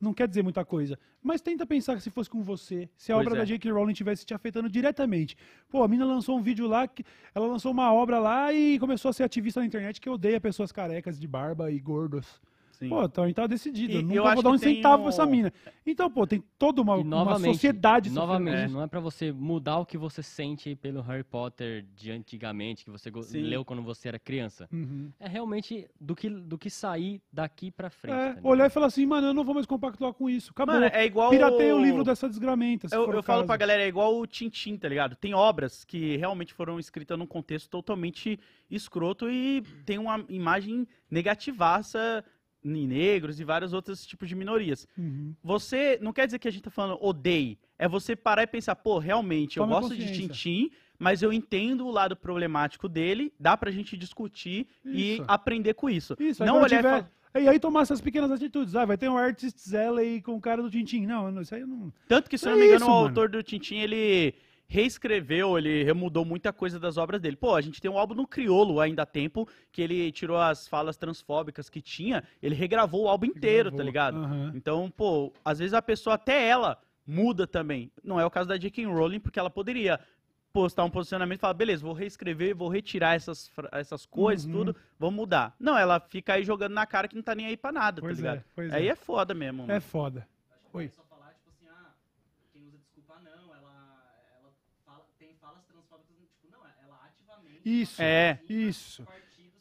Não quer dizer muita coisa. Mas tenta pensar que se fosse com você, se a Pois obra é. da J.K. Rowling tivesse te afetando diretamente. Pô, a mina lançou um vídeo lá, que ela lançou uma obra lá e começou a ser ativista na internet que odeia pessoas carecas de barba e gordos. Sim. Pô, então tá decidido. E Eu eu nunca acho vou dar um centavo um- pra essa mina. Então, pô, tem toda uma, uma sociedade novamente, isso. não é pra você mudar o que você sente pelo Harry Potter de antigamente, que você Sim. leu quando você era criança. Uhum. É realmente do que, do que sair daqui pra frente. É, tá olhar e falar assim, mano, eu não vou mais compactuar com isso. Acabou. Mano, é igual. Pirateia o livro dessa desgramenta. se Eu, for eu o falo pra galera, é igual o Tintim, tá ligado? Tem obras que realmente foram escritas num contexto totalmente escroto e tem uma imagem negativaça negros e vários outros tipos de minorias. Uhum. Você, não quer dizer que a gente tá falando odeie, é você parar e pensar, pô, realmente, eu Tome gosto de. Tintim, mas eu entendo o lado problemático dele, dá pra gente discutir e Isso. aprender com isso. Isso, não olhar tiver... e falar, E aí tomar essas pequenas atitudes. Ah, vai ter um Artist Alley com o cara do Tintin. Não, isso aí eu não... Tanto que, se eu É não me engano, isso, o mano. autor do Tintin, ele reescreveu, ele remudou muita coisa das obras dele. Pô, a gente tem um álbum no Criolo ainda há tempo, que ele tirou as falas transfóbicas que tinha, ele regravou o álbum inteiro, tá ligado? Aham. Então, pô, às vezes a pessoa, até ela, muda também. Não é o caso da J.K. Rowling, porque ela poderia postar um posicionamento e falar, beleza, vou reescrever, vou retirar essas, essas coisas, Uhum. tudo, vamos mudar. Não, ela fica aí jogando na cara que não tá nem aí pra nada, Pois tá ligado? é, aí é. é foda mesmo. É mano. foda. Oi. só falar, tipo assim, ah, quem usa desculpa não, ela, ela fala, tem falas transfóbicas, tipo, não, ela ativamente Isso. É. Isso.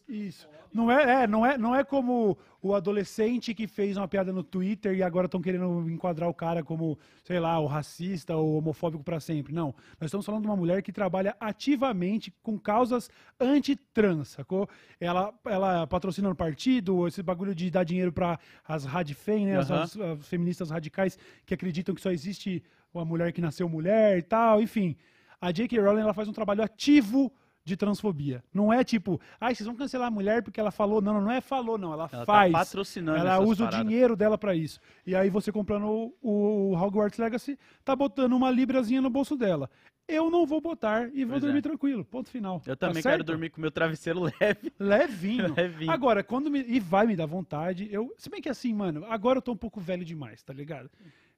Isso. Não é, é, não é, não é como o adolescente que fez uma piada no Twitter e agora estão querendo enquadrar o cara como, sei lá, o racista ou homofóbico pra sempre. Não. Nós estamos falando de uma mulher que trabalha ativamente com causas anti-trans, sacou? Ela, ela patrocina no partido, esse bagulho de dar dinheiro para as radfem, né? As, Aham. as- as feministas radicais que acreditam que só existe uma mulher que nasceu mulher e tal, enfim. A J.K. Rowling ela faz um trabalho ativo de transfobia. Não é tipo, ai, vocês vão cancelar a mulher porque ela falou. Não, não é falou, não. Ela, Ela faz. tá patrocinando ela usa paradas. o dinheiro dela pra isso. E aí você comprando o, o Hogwarts Legacy, tá botando uma librazinha no bolso dela. Eu não vou botar e vou Pois é. dormir tranquilo. Ponto final. Eu Tá também quero certo? dormir com meu travesseiro leve. Levinho. Levinho. Agora, quando me. E vai me dar vontade. Eu, se bem que assim, mano, agora eu tô um pouco velho demais, tá ligado?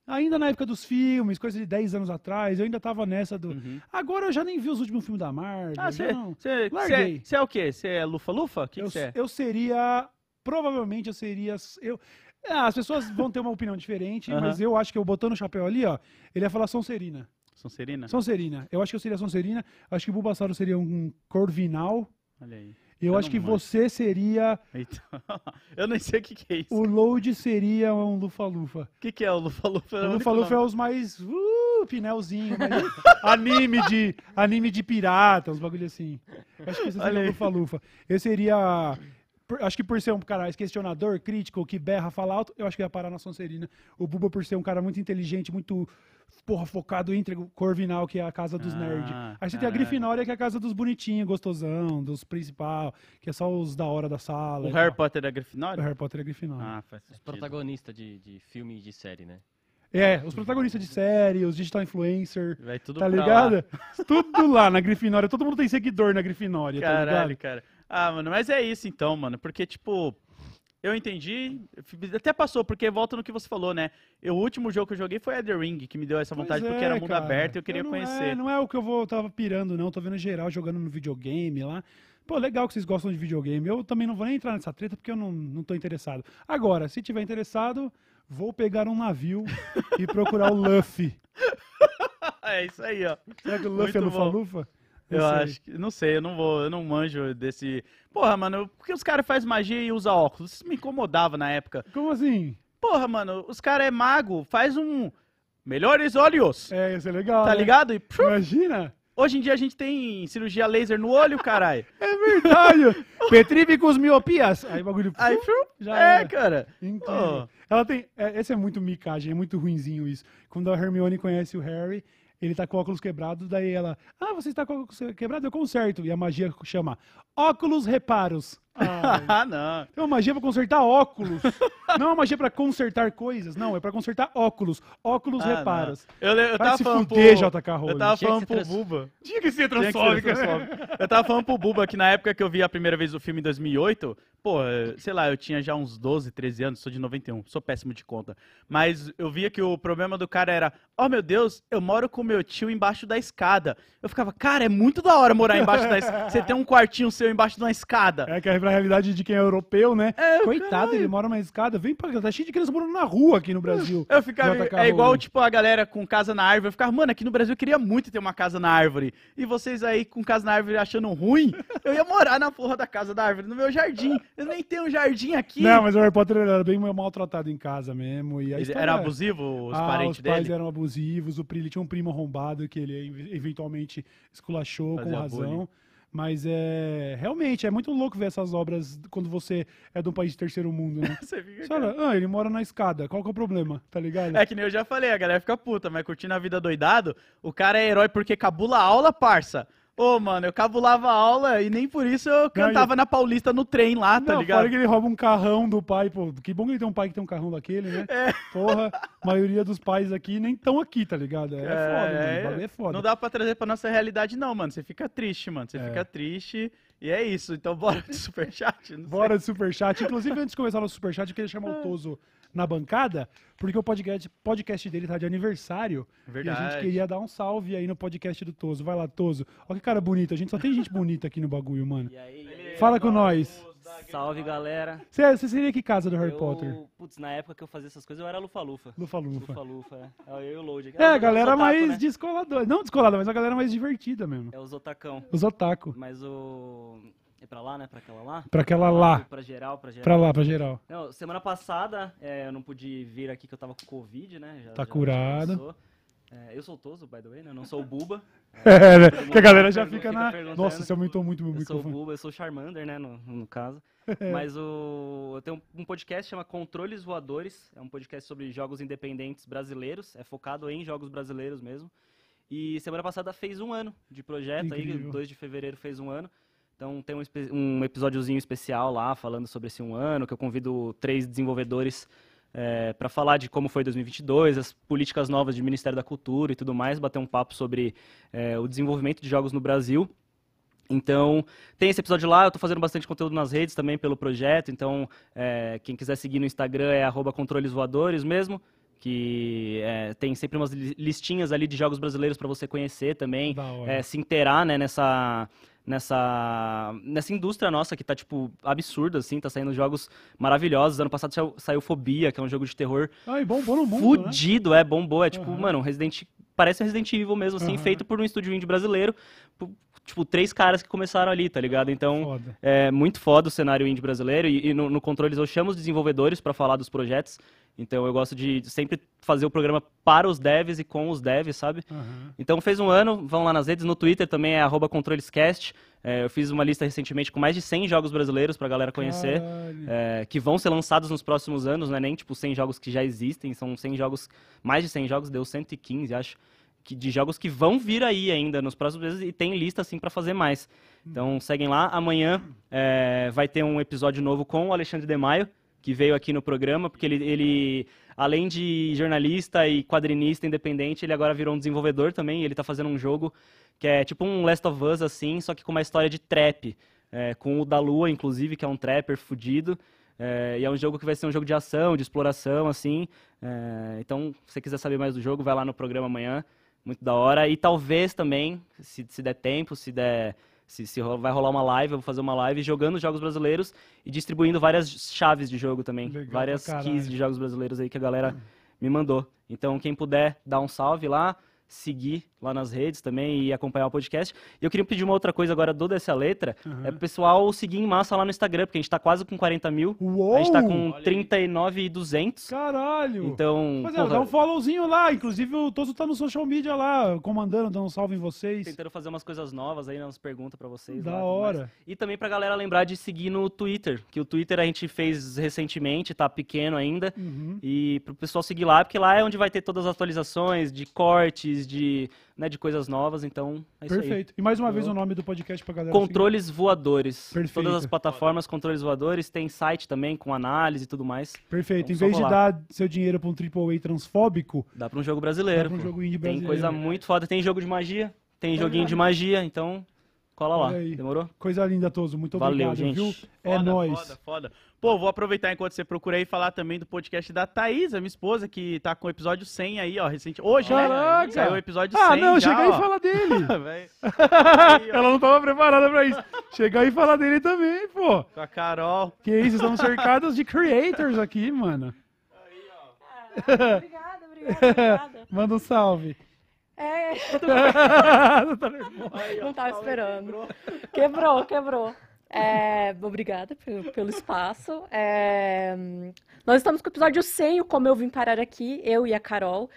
Ainda na época dos filmes, coisa de 10 anos atrás, eu ainda tava nessa do. Uhum. Agora eu já nem vi os últimos filmes da Marvel. Ah, você não- você- é o quê? Você é lufa-lufa? O que eu, é? eu seria. Provavelmente eu seria. Eu, Ah, as pessoas vão ter uma opinião diferente, Aham. mas eu acho que eu botando o chapéu ali, ó, ele ia falar Sonserina. Sonserina? Sonserina. Eu acho que eu seria Sonserina. Acho que o Bulbasauro seria um Corvinal. Olha aí. Eu, Eu acho que manjo. você seria. Eita. eu nem sei o que, que é isso. O Load seria um Lufa-Lufa. O que, que é o lufa-lufa? O Lufa-Lufa é os mais. Uh, pinelzinho. mais- anime, de, anime de pirata, uns bagulho assim. Acho que você seria o. Lufa-Lufa. Eu seria. Por- acho que por ser um cara mais questionador, crítico, que berra, fala alto, eu acho que ia parar na Sonserina. O Buba, por ser um cara muito inteligente, muito. Porra, focado entre o Corvinal, que é a casa dos Ah, nerds. Aí você tem a. Grifinória, que é a casa dos bonitinhos, gostosão, dos principal, que é só os da hora da sala. O Harry tal. Potter é O Grifinória? Harry Potter é Grifinória. Ah, faz Os protagonistas de, de filme e de série, né? É, os protagonistas de série, os digital influencer, Vai tudo tá ligado? lá. Tudo lá na Grifinória. Todo mundo tem seguidor na Grifinória, tá Caralho, ligado? cara. Ah, mano, mas é isso então, mano. Porque, tipo, eu entendi. Até passou, porque volta no que você falou, né? Eu, o último jogo que eu joguei foi Elden Ring, que me deu essa Pois vontade, porque é, era mundo cara. aberto e eu queria não conhecer. É, não é o que eu vou, tava pirando, não. Tô vendo geral jogando no videogame lá. Pô, legal que vocês gostam de videogame. Eu também não vou nem entrar nessa treta porque eu não, não tô interessado. Agora, se tiver interessado, vou pegar um navio e procurar o Luffy. é isso aí, ó. Será que o Luffy é Muito bom. Lufa-Lufa? Eu sei. acho que. Não sei, eu não vou. Eu não manjo desse. Porra, mano, por que os caras fazem magia e usam óculos? Isso me incomodava na época. Como assim? Porra, mano, os caras é mago, faz um. Melhores olhos! É, ia ser legal. Tá né? ligado? E puf, Imagina. hoje em dia a gente tem cirurgia laser no olho, caralho. É verdade. Petríficos miopias. Aí o bagulho. Aí, puf, já é, era. cara. Incrível. Ela tem. É, esse é muito micagem, é muito ruinzinho isso. Quando a Hermione conhece o Harry, ele tá com o óculos quebrado, daí ela. Ah, você está com o óculos quebrado? Eu conserto. E a magia chama óculos reparos. Ah, não. é uma magia pra consertar óculos. Não é uma magia pra consertar coisas, não, é pra consertar óculos. Óculos Ah, reparos. não. Eu, eu Vai tava se falando fuder, pro... JK Rowling. Eu tava Tinha falando pro trans- Buba. Tinha que ser transfóbico. Eu tava falando pro Buba que na época que eu vi a primeira vez o filme em 2008, pô, sei lá, eu tinha já uns 12, 13 anos, sou de 91, sou péssimo de conta. Mas eu via que o problema do cara era, oh meu Deus, eu moro com meu tio embaixo da escada. Eu ficava, cara, é muito da hora morar embaixo da escada. Você tem um quartinho seu embaixo de uma escada. É que é pra realidade de quem é europeu, né? É, Coitado, caralho. ele mora na escada. Vem pra cá, tá cheio de criança morando na rua aqui no Brasil. Eu ficava, é igual, tipo, a galera com casa na árvore. Eu ficava, mano, aqui no Brasil eu queria muito ter uma casa na árvore. E vocês aí com casa na árvore achando ruim, eu ia morar na porra da casa da árvore, no meu jardim. Eu nem tenho um jardim aqui. Não, mas o Harry Potter era bem maltratado em casa mesmo. E a história era é- abusivo, os ah, parentes os pais dele? eram abusivos, o Pri ele tinha um primo arrombado que ele ev- eventualmente esculachou com Fazia razão. bullying. Mas é. Realmente, é muito louco ver essas obras quando você é de um país de terceiro mundo, né? Você fica, Você olha, ah, ele mora na escada, qual que é o problema? Tá ligado? É que nem eu já falei, a galera fica puta, mas curtindo a vida doidado, o cara é herói porque cabula a aula, parça. Ô, mano, eu cabulava a aula e nem por isso eu cantava na Paulista no trem lá, tá Não, ligado? fora que ele rouba um carrão do pai, pô. Que bom que ele tem um pai que tem um carrão daquele, né? É. Porra, a maioria dos pais aqui nem estão aqui, tá ligado? É, foda, mano. É foda. Não dá pra trazer pra nossa realidade, não, mano. Você fica triste, mano. Você É. fica triste e é isso. Então bora de superchat. Não Bora de superchat. Inclusive, antes de começar o superchat, eu queria chamar Ah. o Toso na bancada, porque o podcast, podcast dele tá de aniversário. Verdade. E a gente queria dar um salve aí no podcast do Toso. Vai lá, Toso. Olha que cara bonito. A gente só tem gente bonita aqui no bagulho, mano. E aí, Fala com nós. salve galera. Você você seria que casa do Harry eu, Potter? Putz, na época que eu fazia essas coisas eu era lufa-lufa. Lufa-lufa. Lufa-lufa, é. É eu e o Load. É, a galera otaku, mais né? descoladora. Não descolada, mas a galera mais divertida mesmo. É os otacão. Os otaku. Mas o... É pra lá, né? Pra aquela lá? Pra aquela lá. Pra geral, pra geral. Pra lá, pra geral. Não, semana passada é, eu não pude vir aqui que eu tava com Covid, né? Já- Tá já- curado. É, eu sou o Toso, by the way, né? Eu não sou o Buba. É, né? todo que a galera já fica fica na. Nossa, você aumentou muito meu Eu sou o microfone. Buba, eu sou o Charmander, né, no, no caso. Mas o, eu tenho um podcast que chama Controles Voadores. É um podcast sobre jogos independentes brasileiros. É focado em jogos brasileiros mesmo. E semana passada fez um ano de projeto Incrível. aí, 2 de fevereiro fez um ano. Então tem um, um episódiozinho especial lá falando sobre esse um ano, que eu convido três desenvolvedores para falar de como foi 2022, as políticas novas de Ministério da Cultura e tudo mais, bater um papo sobre eh, o desenvolvimento de jogos no Brasil. Então, tem esse episódio lá, eu estou fazendo bastante conteúdo nas redes também pelo projeto, então eh, quem quiser seguir no Instagram é arroba controles voadores mesmo, que é, tem sempre umas li- listinhas ali de jogos brasileiros para você conhecer também, é, se inteirar, né, nessa nessa nessa indústria nossa que tá tipo absurda assim, tá saindo jogos maravilhosos. Ano passado saiu, saiu Fobia, que é um jogo de terror Ai, bom, bom no mundo, né? fudido, é bombou, é tipo, Aham. mano, Resident parece um Resident Evil mesmo assim, Aham. feito por um estúdio indie brasileiro, tipo três caras que começaram ali, tá ligado? Então, Foda. é muito foda o cenário indie brasileiro e, e no, no Controles eu chamo os desenvolvedores para falar dos projetos. Então eu gosto de sempre fazer o programa para os devs e com os devs, sabe? Aham. Então fez um ano, vão lá nas redes, no Twitter também é arroba controlescast. É, eu fiz uma lista recentemente com mais de 100 jogos brasileiros pra galera conhecer, é, que vão ser lançados nos próximos anos, não é nem tipo 100 jogos que já existem, são 100 jogos, mais de 100 jogos, deu 115, acho, que, de jogos que vão vir aí ainda nos próximos meses e tem lista assim pra fazer mais. Então seguem lá, amanhã é, vai ter um episódio novo com o Alexandre de Maio, que veio aqui no programa, porque ele, ele, além de jornalista e quadrinista independente, ele agora virou um desenvolvedor também, ele tá fazendo um jogo que é tipo um Last of Us, assim, só que com uma história de trap, é, com o da Lua, inclusive, que é um trapper fudido, é, e é um jogo que vai ser um jogo de ação, de exploração, assim, é, então, se você quiser saber mais do jogo, vai lá no programa amanhã, muito da hora, e talvez também, se, se der tempo, se der... Se, se vai rolar uma live, eu vou fazer uma live jogando jogos brasileiros e distribuindo várias chaves de jogo também. Legal várias keys de jogos brasileiros aí que a galera me mandou. Então, quem puder dar um salve lá, seguir lá nas redes também e acompanhar o podcast. E eu queria pedir uma outra coisa agora do Dessa Letra, é pro pessoal seguir em massa lá no Instagram, porque a gente tá quase com 40 mil. Uou! A gente tá com Olha aí. 39,200. Caralho! Então, Rapaziada, porra, dá um followzinho lá. Inclusive, o Toso tá no social media lá, comandando, dando um salve em vocês. tentando fazer umas coisas novas aí, né, umas perguntas pra vocês. Da lá, hora. E também pra galera lembrar de seguir no Twitter, que o Twitter a gente fez recentemente, tá pequeno ainda. Uhum. E pro pessoal seguir lá, porque lá é onde vai ter todas as atualizações de cortes, de, né, de coisas novas, então é isso aí. Perfeito. E mais uma vez o nome do podcast pra galera. Controles voadores. Perfeito. Todas as plataformas, controles voadores, tem site também com análise e tudo mais. seguir. Perfeito. Então, em vez de dar seu dinheiro pra um AAA transfóbico, Dá pra um jogo brasileiro. Dá pra um jogo indie tem brasileiro. coisa muito foda. Tem jogo de magia, tem joguinho aí. de magia, então cola lá. Aí. Demorou? coisa linda, Toso. Muito Valeu, obrigado, gente. viu? É Foda, nóis. Foda, foda. Pô, vou aproveitar enquanto você procura aí e falar também do podcast da Thaís, a minha esposa, que tá com o episódio 100 aí, ó, recente. Hoje, Caraca! né? Saiu o episódio 100 Ah, não, já, chega aí e ó. fala dele. Aí, ó, Ela não tava preparada pra isso. Chega aí e fala dele também, pô. Com a Carol. Que isso, estamos cercados de creators aqui, mano. Obrigada, obrigada, obrigada. Manda um salve. É, Tá não tava esperando. Quebrou, quebrou. É, obrigada pelo, pelo espaço. É, nós estamos com o episódio 100, o Como Eu Vim Parar Aqui, eu e a Carol.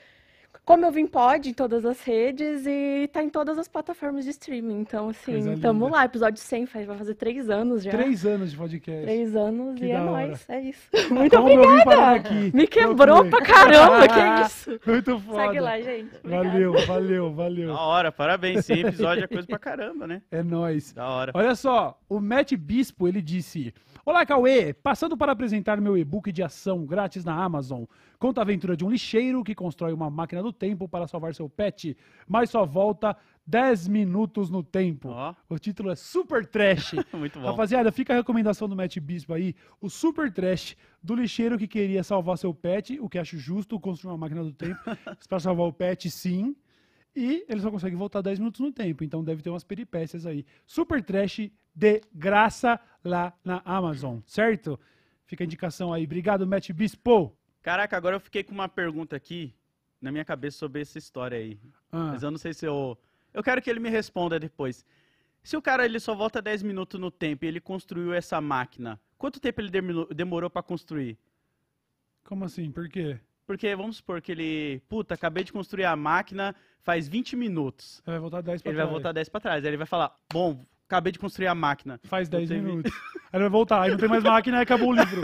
Como Eu Vim pode em todas as redes e tá em todas as plataformas de streaming. Então, assim, tamo lá, episódio 100, faz, vai fazer três anos já. Três anos de podcast. Três anos Que e é nóis, é isso. Muito Como obrigada! aqui. Me quebrou pra caramba, que isso. Muito foda. Segue lá, gente. Obrigada. Valeu, valeu, valeu. Da hora, parabéns. Esse episódio é coisa pra caramba, né? É nóis. Da hora. Olha só, o Matt Bispo, ele disse... Olá, Cauê! Passando para apresentar meu e-book de ação grátis na Amazon. Conta a aventura de um lixeiro que constrói uma máquina do tempo para salvar seu pet, mas só volta 10 minutos no tempo. Ó, O título é Super Trash. muito bom. Rapaziada, fica a recomendação do Matt Bispo aí, o Super Trash do lixeiro que queria salvar seu pet, o que acho justo, construir uma máquina do tempo para salvar o pet, sim. E ele só consegue voltar 10 minutos no tempo, então deve ter umas peripécias aí. Super Trash de graça lá na Amazon, certo? Fica a indicação aí. Obrigado, Matt Bispo. Caraca, agora eu fiquei com uma pergunta aqui na minha cabeça sobre essa história aí. Ah, Mas eu não sei se eu. Eu quero que ele me responda depois. Se o cara ele só volta 10 minutos no tempo e ele construiu essa máquina, quanto tempo ele demorou, para construir? como assim? Por quê? Porque vamos supor que ele, puta, acabei de construir a máquina faz 20 minutos. Ele vai voltar 10 pra Ele vai trás. voltar 10 para trás. Aí ele vai falar: "Bom, acabei de construir a máquina". Faz 10 teve- minutos. Aí vai voltar, aí não tem mais máquina, aí acabou o livro.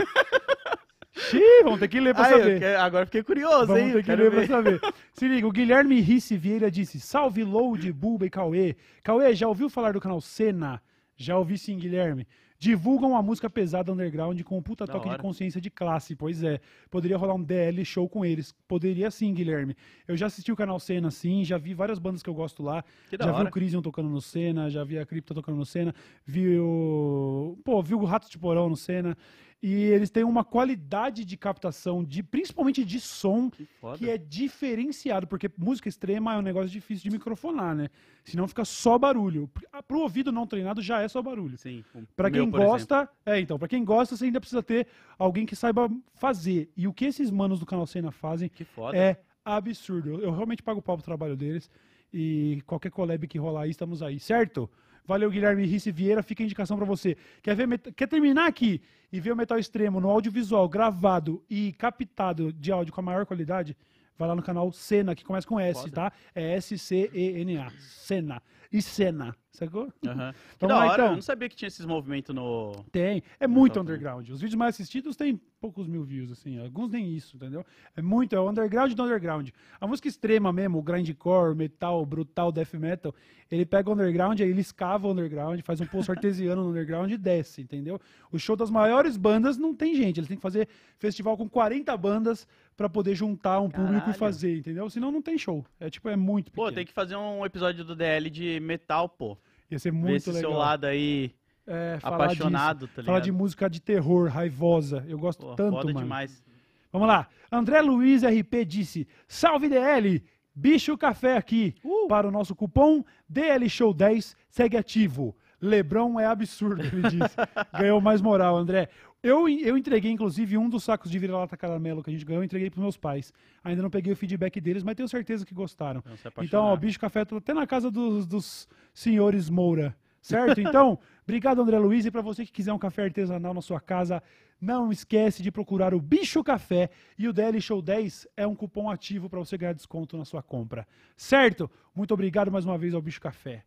Xiii, vamos ter que ler pra saber. que- agora fiquei curioso, Vamos hein? ter que Quero ler ver. pra saber. Se liga, o Guilherme Risse Vieira disse: Salve Load, Bulba e Cauê. Cauê, já ouviu falar do canal Cena? Já ouvi sim, Guilherme. Divulgam a música pesada underground com um puta Da toque de consciência de classe. Pois é, poderia rolar um DL show com eles. Poderia sim, Guilherme. Eu já assisti o canal Cena, sim, já vi várias bandas que eu gosto lá. Que da já vi hora. o Crisium tocando no Cena, já vi a Cripta tocando no Cena, vi o. Pô, vi o Rato de Porão no Cena. E eles têm uma qualidade de captação, de principalmente de som, Que que é diferenciado, porque música extrema é um negócio difícil de microfonar, né? Senão fica só barulho. Ah, Pro ouvido não treinado já é só barulho. Sim. o meu, quem por exemplo. gosta, é, então, pra quem gosta, você ainda precisa ter alguém que saiba fazer. E o que esses manos do canal Cena fazem é absurdo. Eu, eu realmente pago pau pro trabalho deles. E qualquer collab que rolar aí, estamos aí, certo? Valeu, Guilherme Risse Vieira. Fica a indicação pra você. Quer, ver, quer terminar aqui e ver o Metal Extremo no audiovisual gravado e captado de áudio com a maior qualidade? Vai lá no canal Cena, que começa com S, Foda. tá? É S-C-E-N-A. Cena. E Cena. Sacou? Aham. Que Vamos da lá, hora, então. eu não sabia que tinha esses movimentos no. Tem. É muito Top, né? underground. Os vídeos mais assistidos têm poucos mil views, assim. Alguns nem isso, entendeu? É muito, é o underground do underground. A música extrema mesmo, o grindcore, metal, brutal, death metal, ele pega o underground, aí ele escava o underground, faz um poço artesiano no underground e desce, entendeu? O show das maiores bandas não tem gente. Eles têm que fazer festival com 40 bandas pra poder juntar um público e Caralho. fazer, entendeu? Senão não tem show. É tipo, é muito pequeno. Pô, tem que fazer um episódio do DL de metal, pô. Ia ser Ver muito esse legal. seu lado aí É, falar disso. apaixonado, tá Falar ligado? de música de terror, raivosa. Eu gosto Pô, tanto, foda mano. demais. Vamos lá. André Luiz RP disse: Salve DL! Bicho Café aqui. Uh! Para o nosso cupom DL Show 10, segue ativo. Lebron é absurdo, ele disse. Ganhou mais moral, André. Eu, eu entreguei, inclusive, um dos sacos de vira-lata caramelo que a gente ganhou, eu entreguei pros meus pais. Ainda não peguei o feedback deles, mas tenho certeza que gostaram. Se Então, ó, apaixonar. Bicho Café tá até na casa dos, dos senhores Moura, certo? Então, obrigado, André Luiz. E para você que quiser um café artesanal na sua casa, não esquece de procurar o Bicho Café. E o DL Show 10 é um cupom ativo para você ganhar desconto na sua compra, certo? Muito obrigado mais uma vez ao Bicho Café.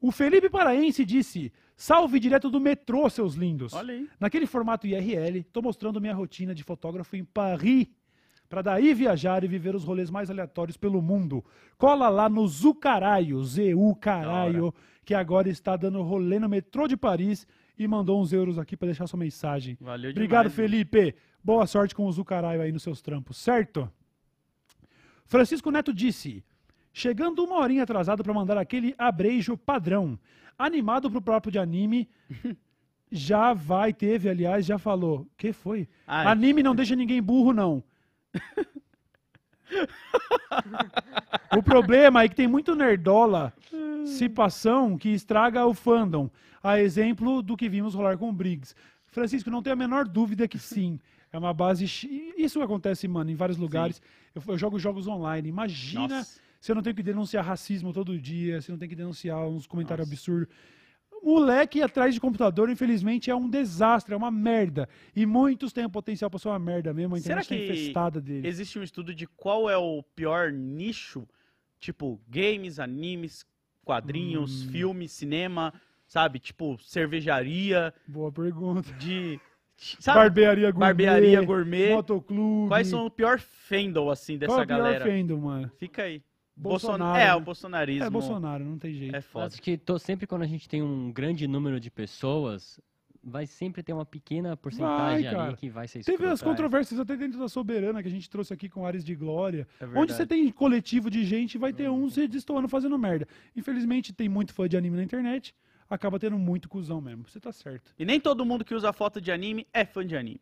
O Felipe Paraense disse: Salve direto do metrô, seus lindos. Olha aí. Naquele formato IRL, tô mostrando minha rotina de fotógrafo em Paris. Pra daí viajar e viver os rolês mais aleatórios pelo mundo. Cola lá no Zucaraio, Z-U Caralho, que agora está dando rolê no metrô de Paris e mandou uns euros aqui pra deixar sua mensagem. Valeu Obrigado, demais. Felipe. Boa sorte com o Zucaraio aí nos seus trampos, certo? Francisco Neto disse: Chegando uma horinha atrasado pra mandar aquele abrejo padrão. Animado pro próprio de anime. já vai, teve, aliás, já falou. Que foi? Ai, Anime não deixa ninguém burro, não. o problema é que tem muito nerdola, cipação, que estraga o fandom. A exemplo do que vimos rolar com o Briggs. Francisco, não tenho a menor dúvida que sim. É uma base. Isso acontece, mano, em vários lugares. Eu, eu jogo jogos online. Imagina Nossa. Eu não tenho que denunciar racismo todo dia, eu não tenho que denunciar uns comentários Nossa. absurdos. Moleque atrás de computador, infelizmente, é um desastre, é uma merda. E muitos têm o potencial pra ser uma merda mesmo. A Será internet tá que infestada deles. Existe um estudo de qual é o pior nicho? Tipo, games, animes, quadrinhos, Hum. filme, cinema, sabe? Tipo, cervejaria, Boa pergunta. de. Sabe? Barbearia gourmet. Barbearia gourmet. Motoclube. Quais são o pior fandom, assim, dessa Qual é o pior galera? fandom, mano? Fica aí. Bolsonaro. É, né? o bolsonarismo. É Bolsonaro, não tem jeito. É foda. Acho que to- sempre quando a gente tem um grande número de pessoas, vai sempre ter uma pequena porcentagem cara. ali que vai ser Teve as escrota, é. controvérsias até dentro da Soberana que a gente trouxe aqui com Ares de Glória. É Onde você tem coletivo de gente, vai ter um se destoando fazendo merda. Infelizmente, tem muito fã de anime na internet, acaba tendo muito cuzão mesmo. Você tá certo. E nem todo mundo que usa foto de anime é fã de anime.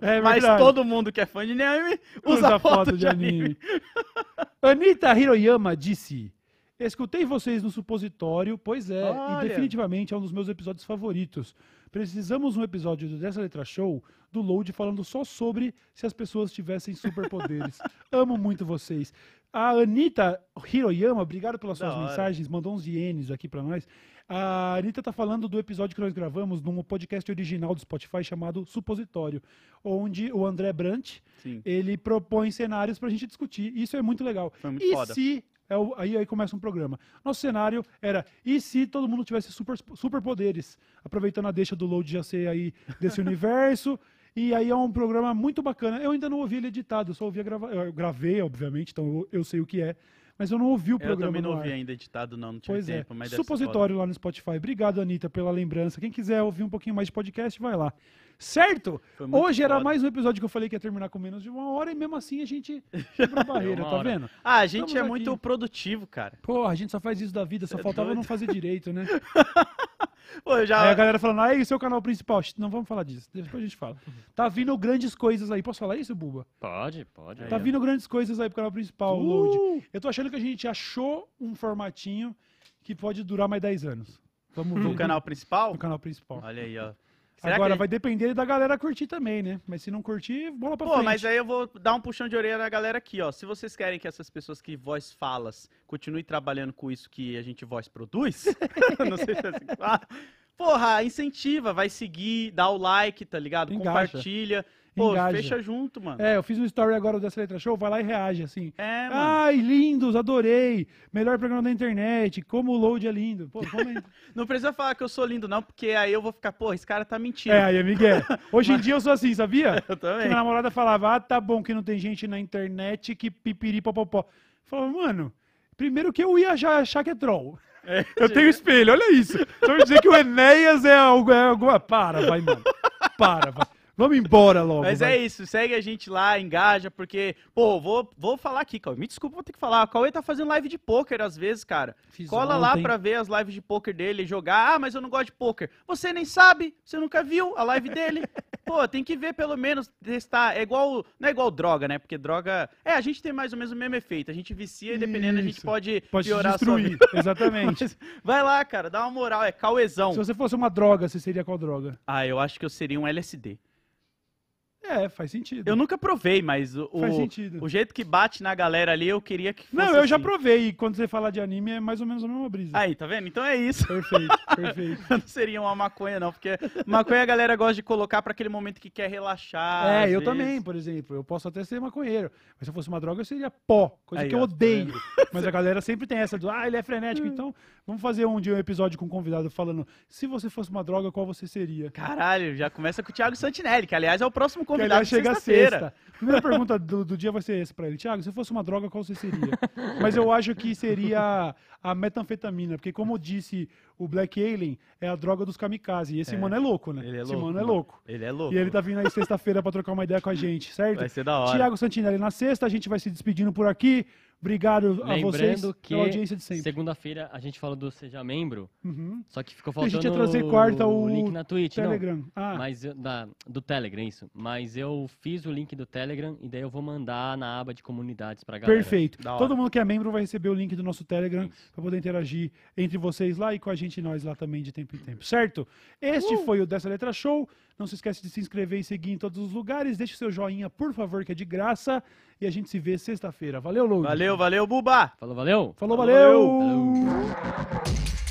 É Mas verdade. todo mundo que é fã de anime usa, foto, de anime. Anitta Hiroyama disse: Escutei vocês no supositório, pois é, Olha. e definitivamente é um dos meus episódios favoritos. Precisamos um episódio do dessa letra show do Load falando só sobre se as pessoas tivessem superpoderes. Amo muito vocês. A Anitta Hiroyama, obrigado pelas Da suas hora. mensagens, mandou uns ienes aqui pra nós. A Anitta tá falando do episódio que nós gravamos num podcast original do Spotify chamado Supositório, onde o André Brant, Sim, ele propõe cenários pra gente discutir. Isso é muito legal. foi muito E foda. se. é aí, aí começa um programa. Nosso cenário era: e se todo mundo tivesse super, superpoderes? Aproveitando a deixa do Load já ser aí desse universo. E aí é um programa muito bacana. Eu ainda não ouvi ele editado, eu só ouvi a grava... Eu gravei, obviamente, então eu, eu sei o que é. Mas eu não ouvi o Eu programa também não ouvi ainda editado, não. Não tive Pois tempo, é. mas Supositório lá no Spotify. Obrigado, Anitta, pela lembrança. Quem quiser ouvir um pouquinho mais de podcast, vai lá. Certo? muito Hoje era foda. mais um episódio que eu falei que ia terminar com menos de uma hora e mesmo assim a gente quebrou a barreira, tá vendo? Ah, a gente Estamos é muito aqui. produtivo, cara. Porra, a gente só faz isso da vida, só Cê é faltava não fazer direito, né? Pô, eu já. Aí a galera falando, aí, seu canal principal. Não vamos falar disso, depois a gente fala. Tá vindo grandes coisas aí. Posso falar isso, Buba? Pode, pode. Tá aí, vindo grandes coisas aí pro canal principal, Uh! Load. Eu tô achando que a gente achou um formatinho que pode durar mais 10 anos. Vamos ver. No canal principal? No canal principal. Olha aí, ó. Será Agora que- vai depender da galera curtir também, né? Mas se não curtir, bola pra Pô, frente. mas aí eu vou dar um puxão de orelha na galera aqui, ó. Se vocês querem que essas pessoas que voz falas continuem trabalhando com isso que a gente voz produz, não sei se é assim que fala. Porra, incentiva, vai seguir, dá o like, tá ligado? Engaja. Compartilha. Pô, Engaja. fecha junto, mano. É, eu fiz um story agora dessa letra show, vai lá e reage, assim. É, mano. Ai, lindos, adorei. Melhor programa da internet, como o load é lindo. Pô, comenta. Não precisa falar que eu sou lindo, não, porque aí eu vou ficar, pô, esse cara tá mentindo. é, aí, Miguel. Hoje em dia eu sou assim, sabia? Eu Que também. minha namorada falava, ah, tá bom que não tem gente na internet que pipiri popopó. Falava, mano, primeiro que eu ia já achar que é troll. É, Eu tenho espelho, olha isso. Então dizer que o Enéas é algo. É alguma... Para, vai, mano. Para, vai. Vamos embora logo. Mas vai. é isso, segue a gente lá, engaja, porque, pô, vou, vou falar aqui, Cauê. Me desculpa, vou ter que falar. O Cauê tá fazendo live de pôquer às vezes, cara. Fiz Cola lá ontem. pra ver as lives de pôquer dele, jogar. Ah, mas eu não gosto de pôquer. Você nem sabe, você nunca viu a live dele. Pô, tem que ver pelo menos, testar. É igual, não é igual droga, né? Porque droga. É, a gente tem mais ou menos o mesmo efeito. A gente vicia e dependendo, a gente Isso. pode, Pode piorar a sua destruir. vida. Exatamente. Mas vai lá, cara, dá uma moral, é Cauezão. Se você fosse uma droga, você seria qual droga? Ah, eu acho que eu seria um LSD. É, faz sentido. Eu nunca provei, mas o, Faz sentido. o jeito que bate na galera ali, eu queria que fosse Não, eu já assim. provei. E quando você fala de anime, é mais ou menos a mesma brisa. Aí, tá vendo? Então é isso. Perfeito, perfeito. Não seria uma maconha, não, porque maconha a galera gosta de colocar pra aquele momento que quer relaxar. É, eu vezes. também, por exemplo. Eu posso até ser maconheiro. Mas se eu fosse uma droga, eu seria pó. Coisa Aí, que eu ó, tá odeio. Mas a galera sempre tem essa do, ah, ele é frenético. Então, vamos fazer um dia um episódio com um convidado falando, se você fosse uma droga, qual você seria? Caralho, já começa com o Thiago Santinelli, que aliás é o próximo convidado chega sexta. A primeira pergunta do, do dia vai ser essa pra ele. Thiago, se fosse uma droga, qual você seria? Mas eu acho que seria a metanfetamina, porque como disse o Black Alien, é a droga dos kamikaze. E esse É. mano é louco, né? Ele é esse louco, mano é louco. Ele é louco. E ele tá vindo aí sexta-feira pra trocar uma ideia com a gente, certo? Vai ser da hora. Tiago Santinelli na sexta, a gente vai se despedindo por aqui. Obrigado a vocês Lembrando que pela audiência de sempre. segunda-feira a gente falou do Seja Membro, Uhum. só que ficou A faltando gente ia trazer quarta o link na Twitch. Não, Telegram. Ah, Mas eu- da, do Telegram, isso. Mas eu fiz o link do Telegram e daí eu vou mandar na aba de comunidades pra galera. perfeito. Todo mundo que é membro vai receber o link do nosso Telegram para poder interagir entre vocês lá e com a gente e nós lá também de tempo em tempo, certo? Este foi o Dessa Letra Show. Não se esquece de se inscrever e seguir em todos os lugares. Deixe seu joinha, por favor, que é de graça. E a gente se vê sexta-feira. Valeu, Lourdes. Valeu, valeu, Buba! Falou, valeu! Falou, Valeu. valeu.